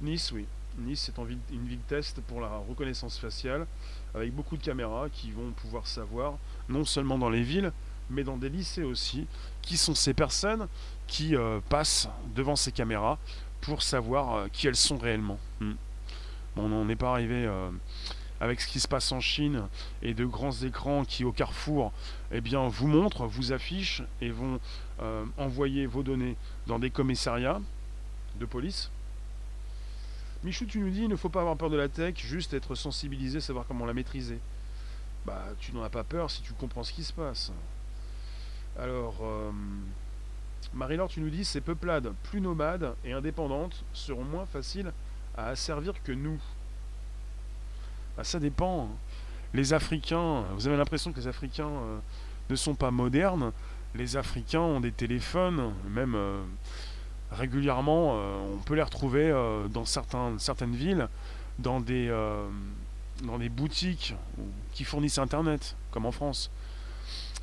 Nice, oui. Nice est en ville, une ville test pour la reconnaissance faciale, avec beaucoup de caméras qui vont pouvoir savoir, non seulement dans les villes, mais dans des lycées aussi, qui sont ces personnes qui euh, passent devant ces caméras pour savoir euh, qui elles sont réellement. Hmm. Bon, on n'est pas arrivé avec ce qui se passe en Chine et de grands écrans qui au carrefour eh bien, vous montrent, vous affichent et vont euh, envoyer vos données dans des commissariats de police. Michou, tu nous dis, il ne faut pas avoir peur de la tech, juste être sensibilisé, savoir comment la maîtriser. Bah, tu n'en as pas peur si tu comprends ce qui se passe. Alors, euh, Marie-Laure, tu nous dis, ces peuplades plus nomades et indépendantes seront moins faciles à asservir que nous. Bah, ça dépend. Les Africains, vous avez l'impression que les Africains euh, ne sont pas modernes. Les Africains ont des téléphones, même euh, régulièrement, on peut les retrouver dans certaines villes, dans des, dans des boutiques qui fournissent Internet, comme en France.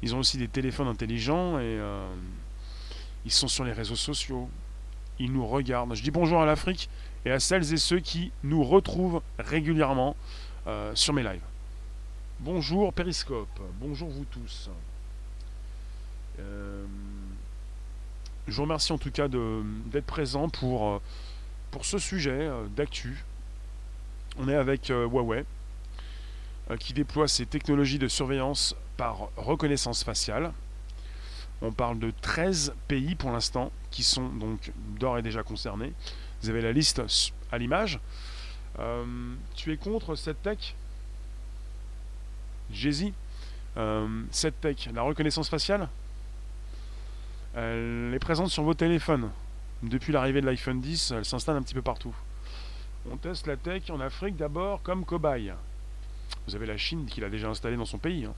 Ils ont aussi des téléphones intelligents et ils sont sur les réseaux sociaux. Ils nous regardent. Je dis bonjour à l'Afrique et à celles et ceux qui nous retrouvent régulièrement euh, sur mes lives. Bonjour Periscope, bonjour vous tous. Euh, je vous remercie en tout cas d'être présent pour, euh, pour ce sujet d'actu. On est avec Huawei qui déploie ses technologies de surveillance par reconnaissance faciale. On parle de 13 pays pour l'instant qui sont donc d'ores et déjà concernés. Vous avez la liste à l'image. Euh, tu es contre cette tech? Jay-Z euh, Cette tech, la reconnaissance faciale? Elle est présente sur vos téléphones. Depuis l'arrivée de l'iPhone 10, elle s'installe un petit peu partout. On teste la tech en Afrique d'abord comme cobaye. Vous avez la Chine qui l'a déjà installée dans son pays. Hein.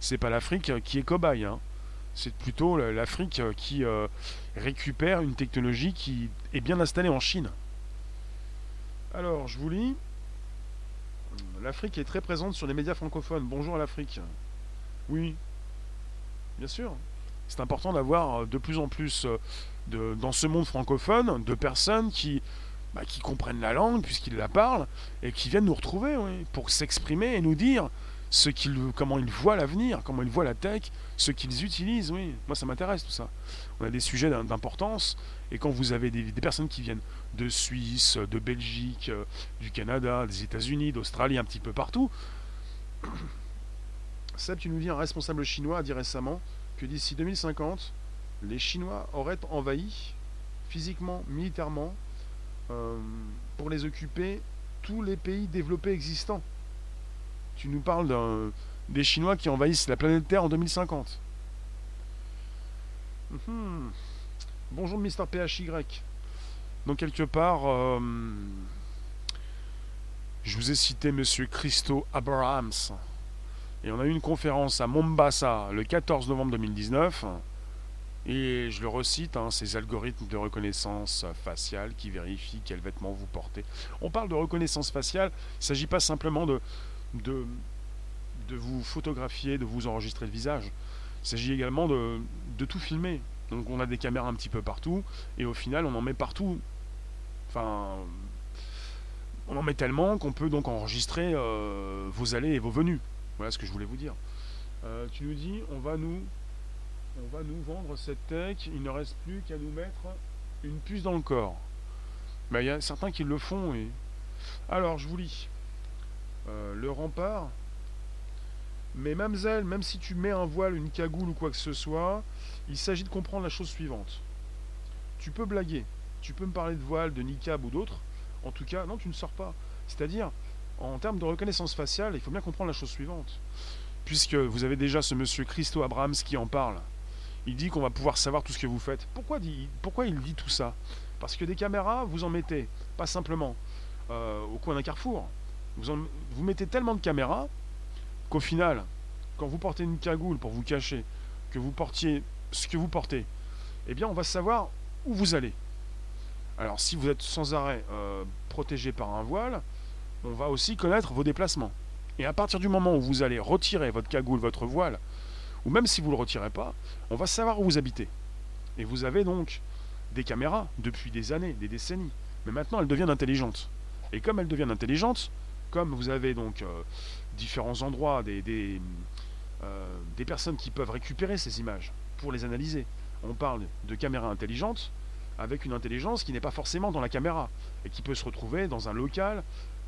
C'est pas l'Afrique qui est cobaye. Hein. C'est plutôt l'Afrique qui euh, récupère une technologie qui est bien installée en Chine. Alors, je vous lis. L'Afrique est très présente sur les médias francophones. Bonjour à l'Afrique. Oui, bien sûr. C'est important d'avoir de plus en plus de, dans ce monde francophone de personnes qui, bah, qui comprennent la langue puisqu'ils la parlent et qui viennent nous retrouver pour s'exprimer et nous dire ce qu'ils, comment ils voient l'avenir, comment ils voient la tech, ce qu'ils utilisent. Oui, moi ça m'intéresse tout ça. On a des sujets d'importance et quand vous avez des, personnes qui viennent de Suisse, de Belgique, euh, du Canada, des États-Unis, d'Australie, un petit peu partout. Seb, tu nous dis un responsable chinois a dit récemment que d'ici 2050, les Chinois auraient envahi physiquement, militairement, euh, pour les occuper tous les pays développés existants. Tu nous parles des Chinois qui envahissent la planète Terre en 2050. Mhm. Bonjour Mister PHY. Donc quelque part, euh, je vous ai cité Monsieur Christo Abrahams. Et on a eu une conférence à Mombasa le 14 novembre 2019. Et je le recite, hein, ces algorithmes de reconnaissance faciale qui vérifient quels vêtements vous portez. On parle de reconnaissance faciale, il ne s'agit pas simplement de, de, vous photographier, de vous enregistrer le visage. Il s'agit également de, tout filmer. Donc on a des caméras un petit peu partout, et au final on en met partout. Enfin, on en met tellement qu'on peut donc enregistrer euh, vos allées et vos venues. Voilà ce que je voulais vous dire. Euh, tu nous dis, on va nous on va nous vendre cette tech, il ne reste plus qu'à nous mettre une puce dans le corps. Mais il y a certains qui le font. Alors, je vous lis. Euh, le rempart. Mais mademoiselle, même si tu mets un voile, une cagoule ou quoi que ce soit, il s'agit de comprendre la chose suivante. Tu peux blaguer, tu peux me parler de voile, de niqab ou d'autres. En tout cas, non, tu ne sors pas. C'est-à-dire, en termes de reconnaissance faciale, il faut bien comprendre la chose suivante. Puisque vous avez déjà ce monsieur Christo Abrahams qui en parle, il dit qu'on va pouvoir savoir tout ce que vous faites. Pourquoi, dit, pourquoi il dit tout ça? Parce que des caméras, vous en mettez, pas simplement euh, au coin d'un carrefour. Vous, mettez tellement de caméras qu'au final, quand vous portez une cagoule pour vous cacher, que vous portiez ce que vous portez, eh bien on va savoir où vous allez. Alors si vous êtes sans arrêt euh, protégé par un voile, on va aussi connaître vos déplacements. Et à partir du moment où vous allez retirer votre cagoule, votre voile, ou même si vous ne le retirez pas, on va savoir où vous habitez. Et vous avez donc des caméras depuis des années, des décennies. Mais maintenant, elles deviennent intelligentes. Et comme elles deviennent intelligentes, comme vous avez donc euh, différents endroits, des, euh, des, personnes qui peuvent récupérer ces images pour les analyser, on parle de caméras intelligentes avec une intelligence qui n'est pas forcément dans la caméra et qui peut se retrouver dans un local,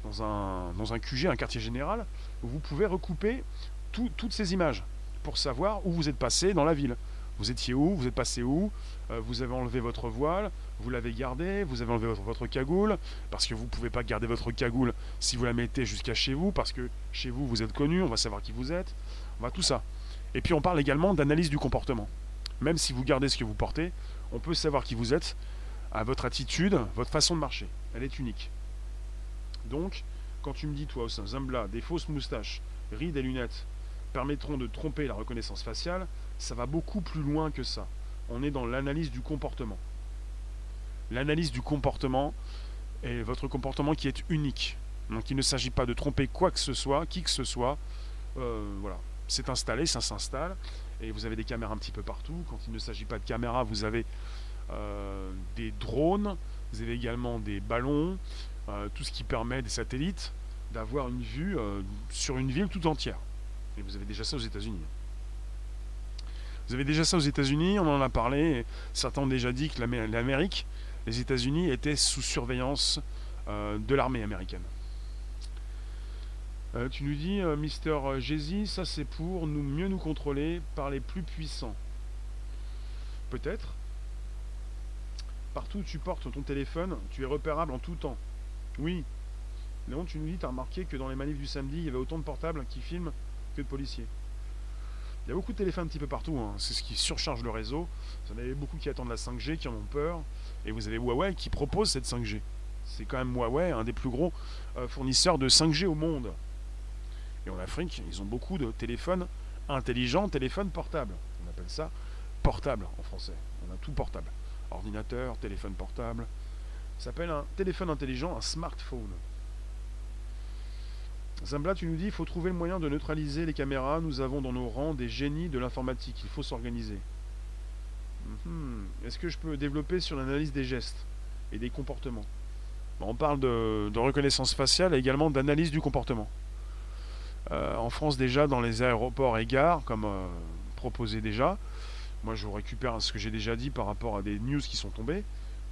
dans un, dans un QG, un quartier général, où vous pouvez recouper toutes ces images pour savoir où vous êtes passé dans la ville. Vous étiez où Vous êtes passé où Vous avez enlevé votre voile Vous l'avez gardé Vous avez enlevé votre, cagoule Parce que vous ne pouvez pas garder votre cagoule si vous la mettez jusqu'à chez vous, parce que chez vous, vous êtes connu, on va savoir qui vous êtes. On va tout ça. Et puis on parle également d'analyse du comportement. Même si vous gardez ce que vous portez, on peut savoir qui vous êtes à votre attitude, votre façon de marcher. Elle est unique. Donc, quand tu me dis, toi, au Zambla, des fausses moustaches, rides et lunettes, permettront de tromper la reconnaissance faciale, ça va beaucoup plus loin que ça. On est dans l'analyse du comportement. L'analyse du comportement est votre comportement qui est unique. Donc il ne s'agit pas de tromper quoi que ce soit, qui que ce soit. Euh, voilà, c'est installé, ça s'installe. Et vous avez des caméras un petit peu partout. Quand il ne s'agit pas de caméras, vous avez euh, des drones, vous avez également des ballons, euh, tout ce qui permet des satellites d'avoir une vue sur une ville tout entière. Et vous avez déjà ça aux États-Unis. Vous avez déjà ça aux États-Unis, on en a parlé. Certains ont déjà dit que l'Amérique, les États-Unis, étaient sous surveillance euh, de l'armée américaine. Euh, tu nous dis, euh, Mister Jay-Z, ça c'est pour nous mieux nous contrôler par les plus puissants. Peut-être. Partout où tu portes ton téléphone, tu es repérable en tout temps. Oui. Léon, tu nous dis, tu as remarqué que dans les manifs du samedi, il y avait autant de portables qui filment de policiers. Il y a beaucoup de téléphones un petit peu partout, hein. c'est ce qui surcharge le réseau. Vous en avez beaucoup qui attendent la 5G, qui en ont peur, et vous avez Huawei qui propose cette 5G. C'est quand même Huawei, un des plus gros euh, fournisseurs de 5G au monde. Et en Afrique, ils ont beaucoup de téléphones intelligents, téléphones portables. On appelle ça portable en français. On a tout portable. Ordinateur, téléphone portable. Ça s'appelle un téléphone intelligent, un smartphone. Zambla, tu nous dis, il faut trouver le moyen de neutraliser les caméras. Nous avons dans nos rangs des génies de l'informatique. Il faut s'organiser. Mhm. Est-ce que je peux développer sur l'analyse des gestes et des comportements? On parle de, reconnaissance faciale et également d'analyse du comportement. Euh, en France déjà, dans les aéroports et gares, comme euh, proposé déjà, moi je récupère ce que j'ai déjà dit par rapport à des news qui sont tombées.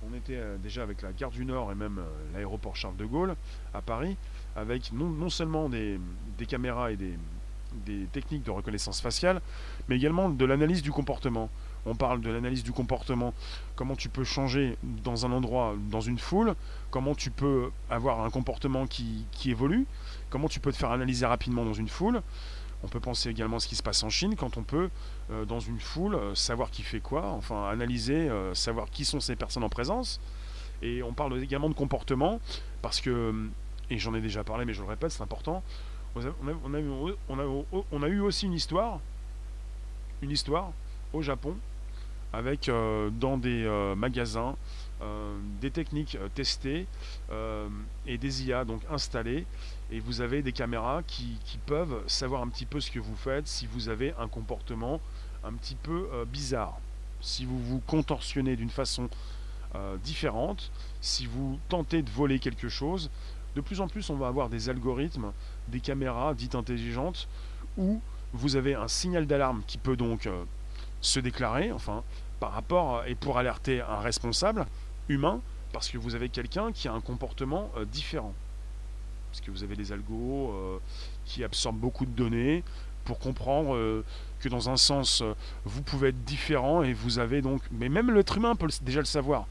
On était euh, déjà avec la gare du Nord et même l'aéroport Charles de Gaulle à Paris, avec non, seulement des, caméras et des techniques de reconnaissance faciale, mais également de l'analyse du comportement. On parle de l'analyse du comportement, comment tu peux changer dans un endroit, dans une foule, comment tu peux avoir un comportement qui, évolue, comment tu peux te faire analyser rapidement dans une foule? On peut penser également à ce qui se passe en Chine quand on peut, euh, dans une foule, euh, savoir qui fait quoi, enfin analyser, euh, savoir qui sont ces personnes en présence. Et on parle également de comportement, parce que, et j'en ai déjà parlé, mais je le répète, c'est important, on a eu aussi une histoire, une histoire au Japon, avec dans des magasins des techniques testées et des IA donc installées et vous avez des caméras qui, peuvent savoir un petit peu ce que vous faites si vous avez un comportement un petit peu bizarre. Si vous vous contorsionnez d'une façon différente, si vous tentez de voler quelque chose, de plus en plus on va avoir des algorithmes, des caméras dites intelligentes où vous avez un signal d'alarme qui peut donc se déclarer, enfin, par rapport, et pour alerter un responsable humain, parce que vous avez quelqu'un qui a un comportement euh, différent. Parce que vous avez des algos euh, qui absorbent beaucoup de données pour comprendre euh, que dans un sens, vous pouvez être différent et vous avez donc... Mais même l'être humain peut déjà le savoir.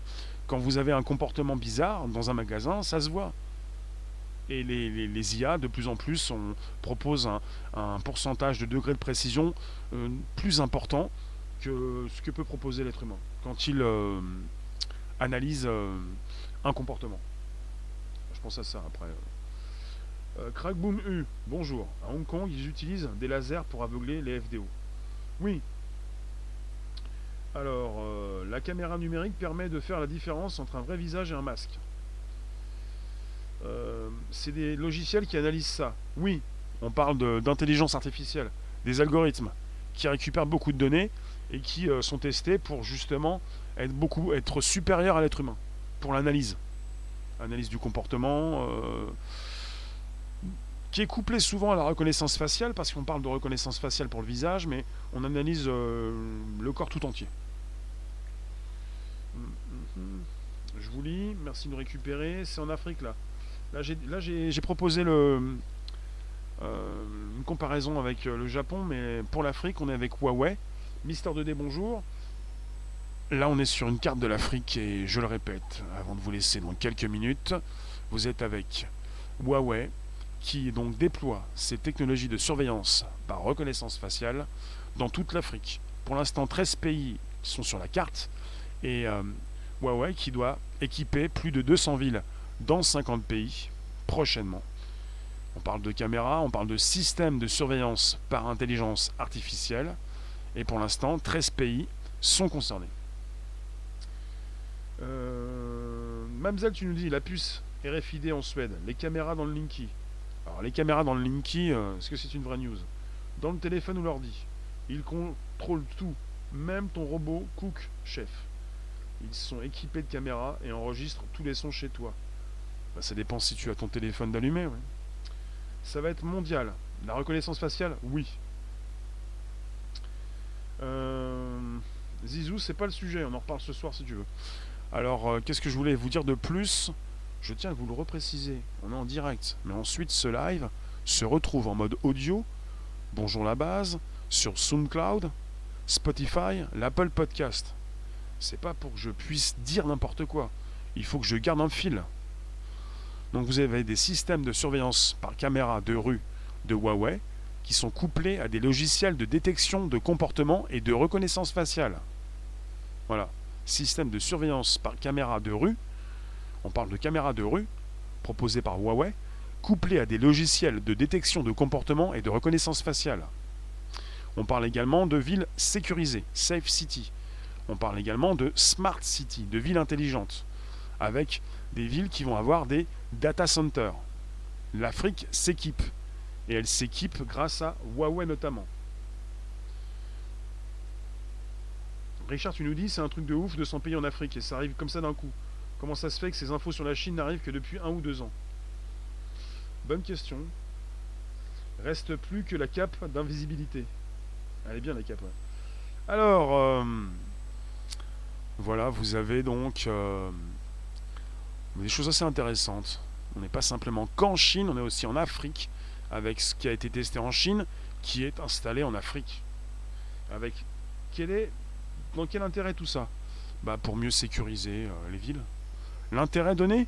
Quand vous avez un comportement bizarre dans un magasin, ça se voit. Et les, IA, de plus en plus, on propose un, pourcentage de degré de précision plus important ce que peut proposer l'être humain quand il euh, analyse euh, un comportement. Je pense à ça après. Euh, Crackboom U, bonjour. À Hong Kong, ils utilisent des lasers pour aveugler les FDO. Oui. Alors, la caméra numérique permet de faire la différence entre un vrai visage et un masque. c'est des logiciels qui analysent ça. Oui, on parle d'intelligence artificielle, des algorithmes qui récupèrent beaucoup de données et qui euh, sont testés pour justement être beaucoup être supérieurs à l'être humain pour l'analyse, analyse du comportement, euh, qui est couplé souvent à la reconnaissance faciale parce qu'on parle de reconnaissance faciale pour le visage, mais on analyse euh, le corps tout entier. Je vous lis, merci de récupérer. C'est en Afrique là. Là j'ai proposé le, une comparaison avec le Japon, mais pour l'Afrique on est avec Huawei. Mister 2D, bonjour. Là, on est sur une carte de l'Afrique et je le répète, avant de vous laisser dans quelques minutes, vous êtes avec Huawei qui donc déploie ses technologies de surveillance par reconnaissance faciale dans toute l'Afrique. Pour l'instant, 13 pays sont sur la carte et euh, Huawei qui doit équiper plus de 200 villes dans 50 pays prochainement. On parle de caméras, on parle de systèmes de surveillance par intelligence artificielle et pour l'instant, 13 pays sont concernés. Euh, tu nous dis la puce RFID en Suède, les caméras dans le Linky. Alors, les caméras dans le Linky, euh, est-ce que c'est une vraie news? Dans le téléphone ou l'ordi. Ils contrôlent tout, même ton robot Cook Chef. Ils sont équipés de caméras et enregistrent tous les sons chez toi. Bah, ça dépend si tu as ton téléphone d'allumé. Ça va être mondial. La reconnaissance faciale, oui. Euh, Zizou, c'est pas le sujet, on en reparle ce soir si tu veux. Alors, euh, qu'est-ce que je voulais vous dire de plus? Je tiens à vous le repréciser. On est en direct, mais ensuite ce live se retrouve en mode audio. Bonjour la base sur SoundCloud, Spotify, l'Apple Podcast. C'est pas pour que je puisse dire n'importe quoi. Il faut que je garde un fil. Donc vous avez des systèmes de surveillance par caméra de rue de Huawei qui sont couplés à des logiciels de détection de comportement et de reconnaissance faciale. Voilà. Système de surveillance par caméra de rue. On parle de caméra de rue, proposée par Huawei, couplé à des logiciels de détection de comportement et de reconnaissance faciale. On parle également de villes sécurisées, Safe City. On parle également de Smart City, de villes intelligentes, avec des villes qui vont avoir des data centers. L'Afrique s'équipe et elle s'équipe grâce à Huawei notamment. Richard, tu nous dis, c'est un truc de ouf de 100 pays en Afrique et ça arrive comme ça d'un coup. Comment ça se fait que ces infos sur la Chine n'arrivent que depuis un ou deux ans? Bonne question. Reste plus que la cape d'invisibilité. Elle est bien la cape. Alors, euh, voilà, vous avez donc euh, des choses assez intéressantes. On n'est pas simplement qu'en Chine, on est aussi en Afrique, avec ce qui a été testé en Chine, qui est installé en Afrique. Avec quel est, dans quel intérêt tout ça? Bah, Pour mieux sécuriser euh, les villes. L'intérêt donné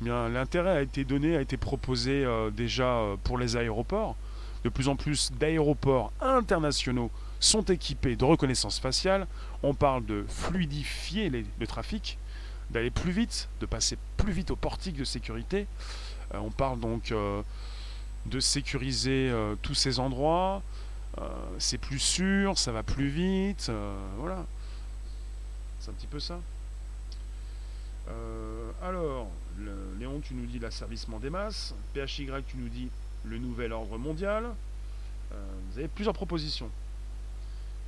eh Bien, L'intérêt a été donné, a été proposé déjà pour les aéroports. De plus en plus d'aéroports internationaux sont équipés de reconnaissance faciale. On parle de fluidifier le trafic, d'aller plus vite, de passer plus vite au portique de sécurité. Euh, on parle donc euh, de sécuriser euh, tous ces endroits. c'est plus sûr, ça va plus vite. voilà. C'est un petit peu ça. Alors, Léon, tu nous dis l'asservissement des masses. PHY, tu nous dis le nouvel ordre mondial. vous avez plusieurs propositions.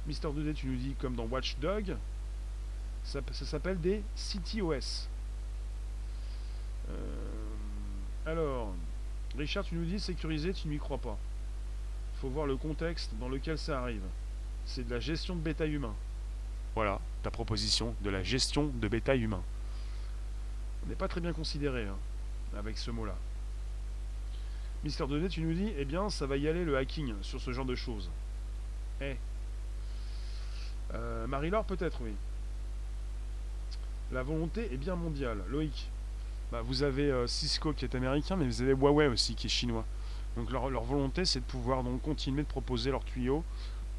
Mister 2D, tu nous dis comme dans Watchdog, ça, s'appelle des CTOS. Euh, alors, Richard, tu nous dis sécuriser, tu n'y crois pas. Faut voir le contexte dans lequel ça arrive. C'est de la gestion de bétail humain. Voilà, ta proposition de la gestion de bétail humain. On n'est pas très bien considéré hein, avec ce mot-là. Mister 2D, tu nous dis, eh bien, ça va y aller le hacking sur ce genre de choses. Eh, euh, Marie-Laure, peut-être, oui. La volonté est bien mondiale. Loïc, bah, vous avez euh, Cisco qui est américain, mais vous avez Huawei aussi qui est chinois. Donc leur, volonté, c'est de pouvoir donc continuer de proposer leurs tuyaux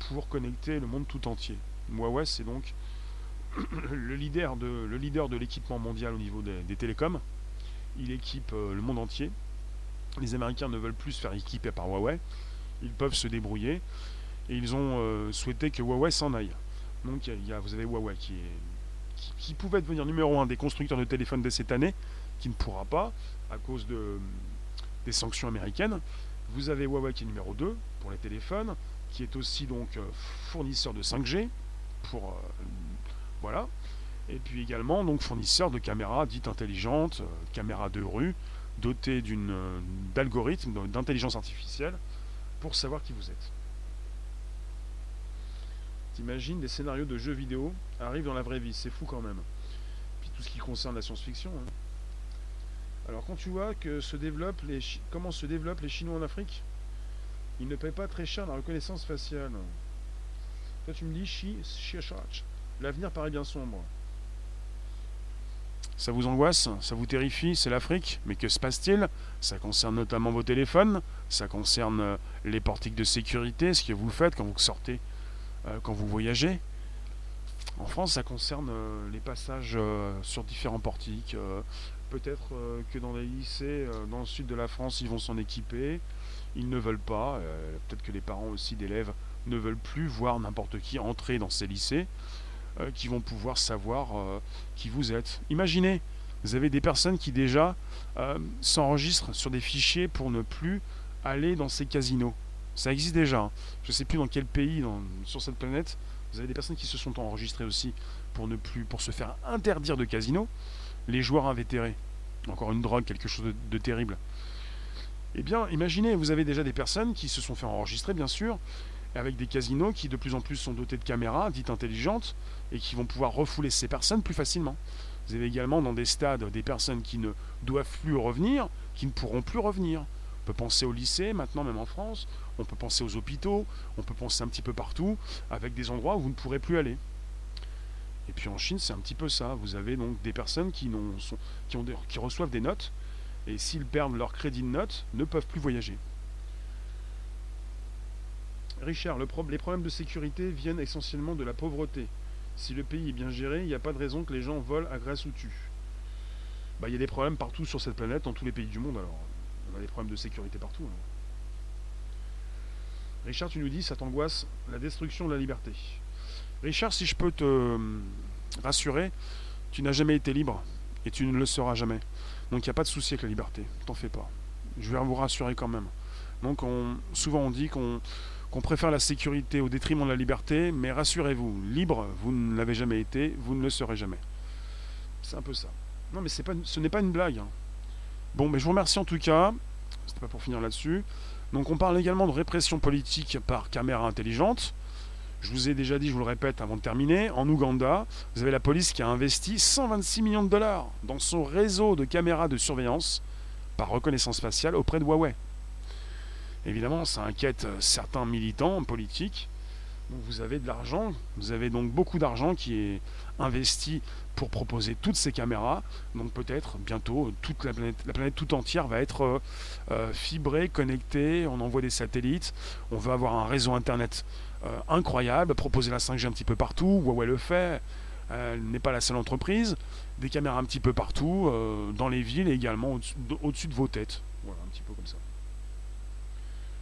pour connecter le monde tout entier. Huawei, c'est donc le leader de l'équipement mondial au niveau des, télécoms. Il équipe euh, le monde entier. Les Américains ne veulent plus se faire équiper par Huawei. Ils peuvent se débrouiller. Et ils ont souhaité que Huawei s'en aille. Donc il y a, vous avez Huawei qui, est, qui, pouvait devenir numéro un des constructeurs de téléphones de cette année, qui ne pourra pas à cause de, des sanctions américaines. Vous avez Huawei qui est numéro 2 pour les téléphones, qui est aussi donc euh, fournisseur de 5G pour euh, voilà. Et puis également donc fournisseur de caméras dites intelligentes, euh, caméras de rue, dotées d'une d'algorithmes, d'intelligence artificielle pour savoir qui vous êtes. T'imagines, des scénarios de jeux vidéo arrivent dans la vraie vie, c'est fou quand même. Puis tout ce qui concerne la science-fiction. Hein. Alors quand tu vois que se les comment se développent les Chinois en Afrique, ils ne payent pas très cher la reconnaissance faciale. Toi tu me dis chi, l'avenir paraît bien sombre. Ça vous angoisse, ça vous terrifie, c'est l'Afrique, mais que se passe-t-il? Ça concerne notamment vos téléphones, ça concerne euh, les portiques de sécurité, ce que vous faites quand vous sortez euh, quand vous voyagez. En France, ça concerne euh, les passages sur différents portiques. Peut-être que dans les lycées, dans le sud de la France, ils vont s'en équiper. Ils ne veulent pas. Peut-être que les parents aussi d'élèves ne veulent plus voir n'importe qui entrer dans ces lycées, qui vont pouvoir savoir qui vous êtes. Imaginez, vous avez des personnes qui déjà s'enregistrent sur des fichiers pour ne plus aller dans ces casinos. Ça existe déjà. Hein. Je ne sais plus dans quel pays sur cette planète. Vous avez des personnes qui se sont enregistrées aussi pour ne plus pour se faire interdire de casino. Les joueurs invétérés. Encore une drogue, quelque chose de, terrible. Eh bien, imaginez, vous avez déjà des personnes qui se sont fait enregistrer, bien sûr, avec des casinos qui de plus en plus sont dotés de caméras dites intelligentes et qui vont pouvoir refouler ces personnes plus facilement. Vous avez également dans des stades des personnes qui ne doivent plus revenir, qui ne pourront plus revenir. On peut penser au lycée maintenant, même en France on peut penser aux hôpitaux, on peut penser un petit peu partout, avec des endroits où vous ne pourrez plus aller. Et puis en Chine, c'est un petit peu ça. Vous avez donc des personnes qui, sont, qui, ont qui reçoivent des notes, et s'ils perdent leur crédit de notes, ne peuvent plus voyager. Richard, le les problèmes de sécurité viennent essentiellement de la pauvreté. Si le pays est bien géré, il n'y a pas de raison que les gens volent, agressent ou tuent. Bah, il y a des problèmes partout sur cette planète, dans tous les pays du monde, alors. On a des problèmes de sécurité partout. Hein. Richard, tu nous dis, ça t'angoisse, la destruction de la liberté. Richard, si je peux te euh, rassurer, tu n'as jamais été libre et tu ne le seras jamais. Donc il n'y a pas de souci avec la liberté, t'en fais pas. Je vais vous rassurer quand même. Donc on, souvent on dit qu'on qu'on préfère la sécurité au détriment de la liberté, mais rassurez-vous, libre, vous ne l'avez jamais été, vous ne le serez jamais. C'est un peu ça. Non, mais ce n'est pas une blague. Hein. Bon, mais je vous remercie en tout cas. C'était pas pour finir là-dessus. Donc, on parle également de répression politique par caméra intelligente. Je vous ai déjà dit, je vous le répète avant de terminer, en Ouganda, vous avez la police qui a investi 126 millions de dollars dans son réseau de caméras de surveillance par reconnaissance faciale auprès de Huawei. Évidemment, ça inquiète certains militants politiques. vous avez de l'argent, vous avez donc beaucoup d'argent qui est investi pour proposer toutes ces caméras. Donc peut-être bientôt toute la planète, la planète tout entière va être euh, euh, fibrée, connectée. On envoie des satellites. On va avoir un réseau internet euh, incroyable, proposer la 5G un petit peu partout. Huawei le fait. Elle n'est pas la seule entreprise. Des caméras un petit peu partout, dans les villes et également au-dessus de vos têtes. Voilà, un petit peu comme ça.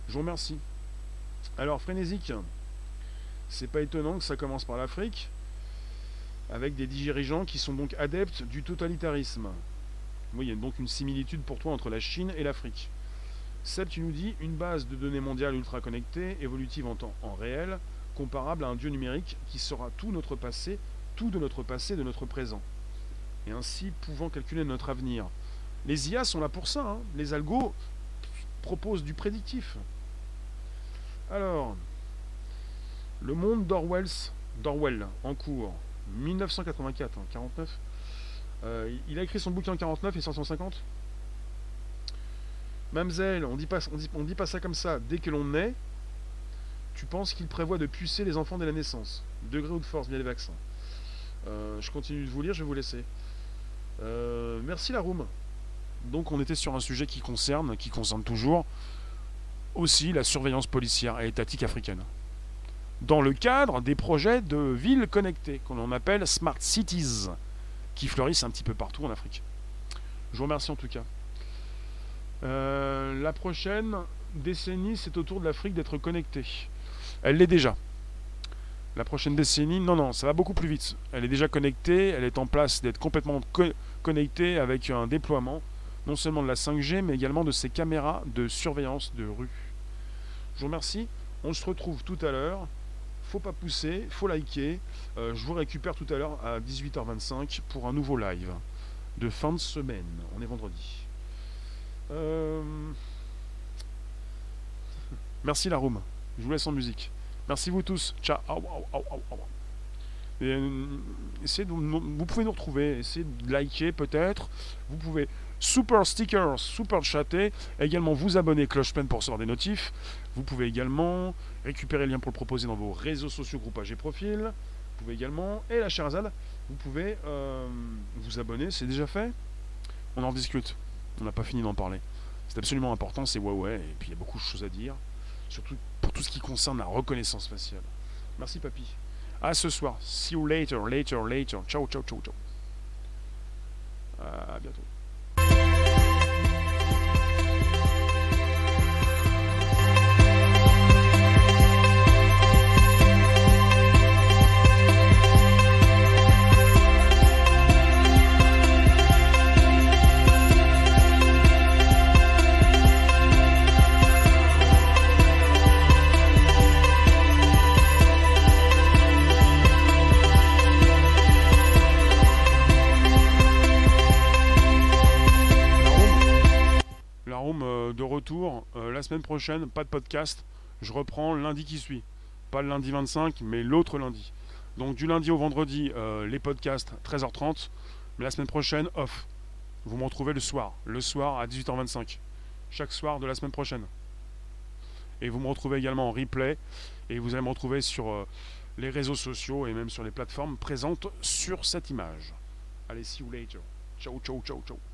Je vous remercie. Alors, frénésique, c'est pas étonnant que ça commence par l'Afrique avec des dirigeants qui sont donc adeptes du totalitarisme. Oui, il y a donc une similitude pour toi entre la Chine et l'Afrique. Seb, tu nous dis une base de données mondiale ultra connectée, évolutive en temps en réel, comparable à un dieu numérique qui sera tout notre passé, tout de notre passé, de notre présent, et ainsi pouvant calculer notre avenir. Les IA sont là pour ça. Hein. Les algos proposent du prédictif. Alors, le monde d'Orwell, d'Orwell en cours. 1984, 49. Hein, euh, il a écrit son bouquin en 49 et 150. Mamselle, on dit pas, on dit, pas ça comme ça. Dès que l'on naît, tu penses qu'il prévoit de pucer les enfants dès la naissance. Degré ou de force via les vaccins. Euh, je continue de vous lire, je vais vous laisser. Euh, merci la room. Donc on était sur un sujet qui concerne, qui concerne toujours aussi la surveillance policière et étatique africaine dans le cadre des projets de villes connectées, qu'on appelle Smart Cities, qui fleurissent un petit peu partout en Afrique. Je vous remercie en tout cas. Euh, la prochaine décennie, c'est au tour de l'Afrique d'être connectée. Elle l'est déjà. La prochaine décennie, non, non, ça va beaucoup plus vite. Elle est déjà connectée, elle est en place d'être complètement connectée avec un déploiement, non seulement de la 5G, mais également de ses caméras de surveillance de rue. Je vous remercie. On se retrouve tout à l'heure faut pas pousser, faut liker. Euh, je vous récupère tout à l'heure à 18h25 pour un nouveau live de fin de semaine. On est vendredi. Euh, merci la room. Je vous laisse en musique. Merci vous tous. Ciao. Euh, vous pouvez nous retrouver, essayez de liker peut-être. Vous pouvez super stickers, super chatter. Également vous abonner Cloche-Pen pour recevoir des notifs. Vous pouvez également récupérer le lien pour le proposer dans vos réseaux sociaux, groupages et profils. Vous pouvez également, et la Azad, vous pouvez euh, vous abonner, c'est déjà fait. On en discute. On n'a pas fini d'en parler. C'est absolument important, c'est Huawei, et puis il y a beaucoup de choses à dire, surtout pour tout ce qui concerne la reconnaissance faciale. Merci papy. À ce soir. See you later, later, later. Ciao, ciao, ciao, ciao. À bientôt. Prochaine, pas de podcast. Je reprends lundi qui suit. Pas le lundi 25, mais l'autre lundi. Donc du lundi au vendredi, euh, les podcasts 13h30. Mais la semaine prochaine, off. Vous me retrouvez le soir. Le soir à 18h25. Chaque soir de la semaine prochaine. Et vous me retrouvez également en replay. Et vous allez me retrouver sur euh, les réseaux sociaux et même sur les plateformes présentes sur cette image. Allez, see you later. Ciao, ciao, ciao, ciao.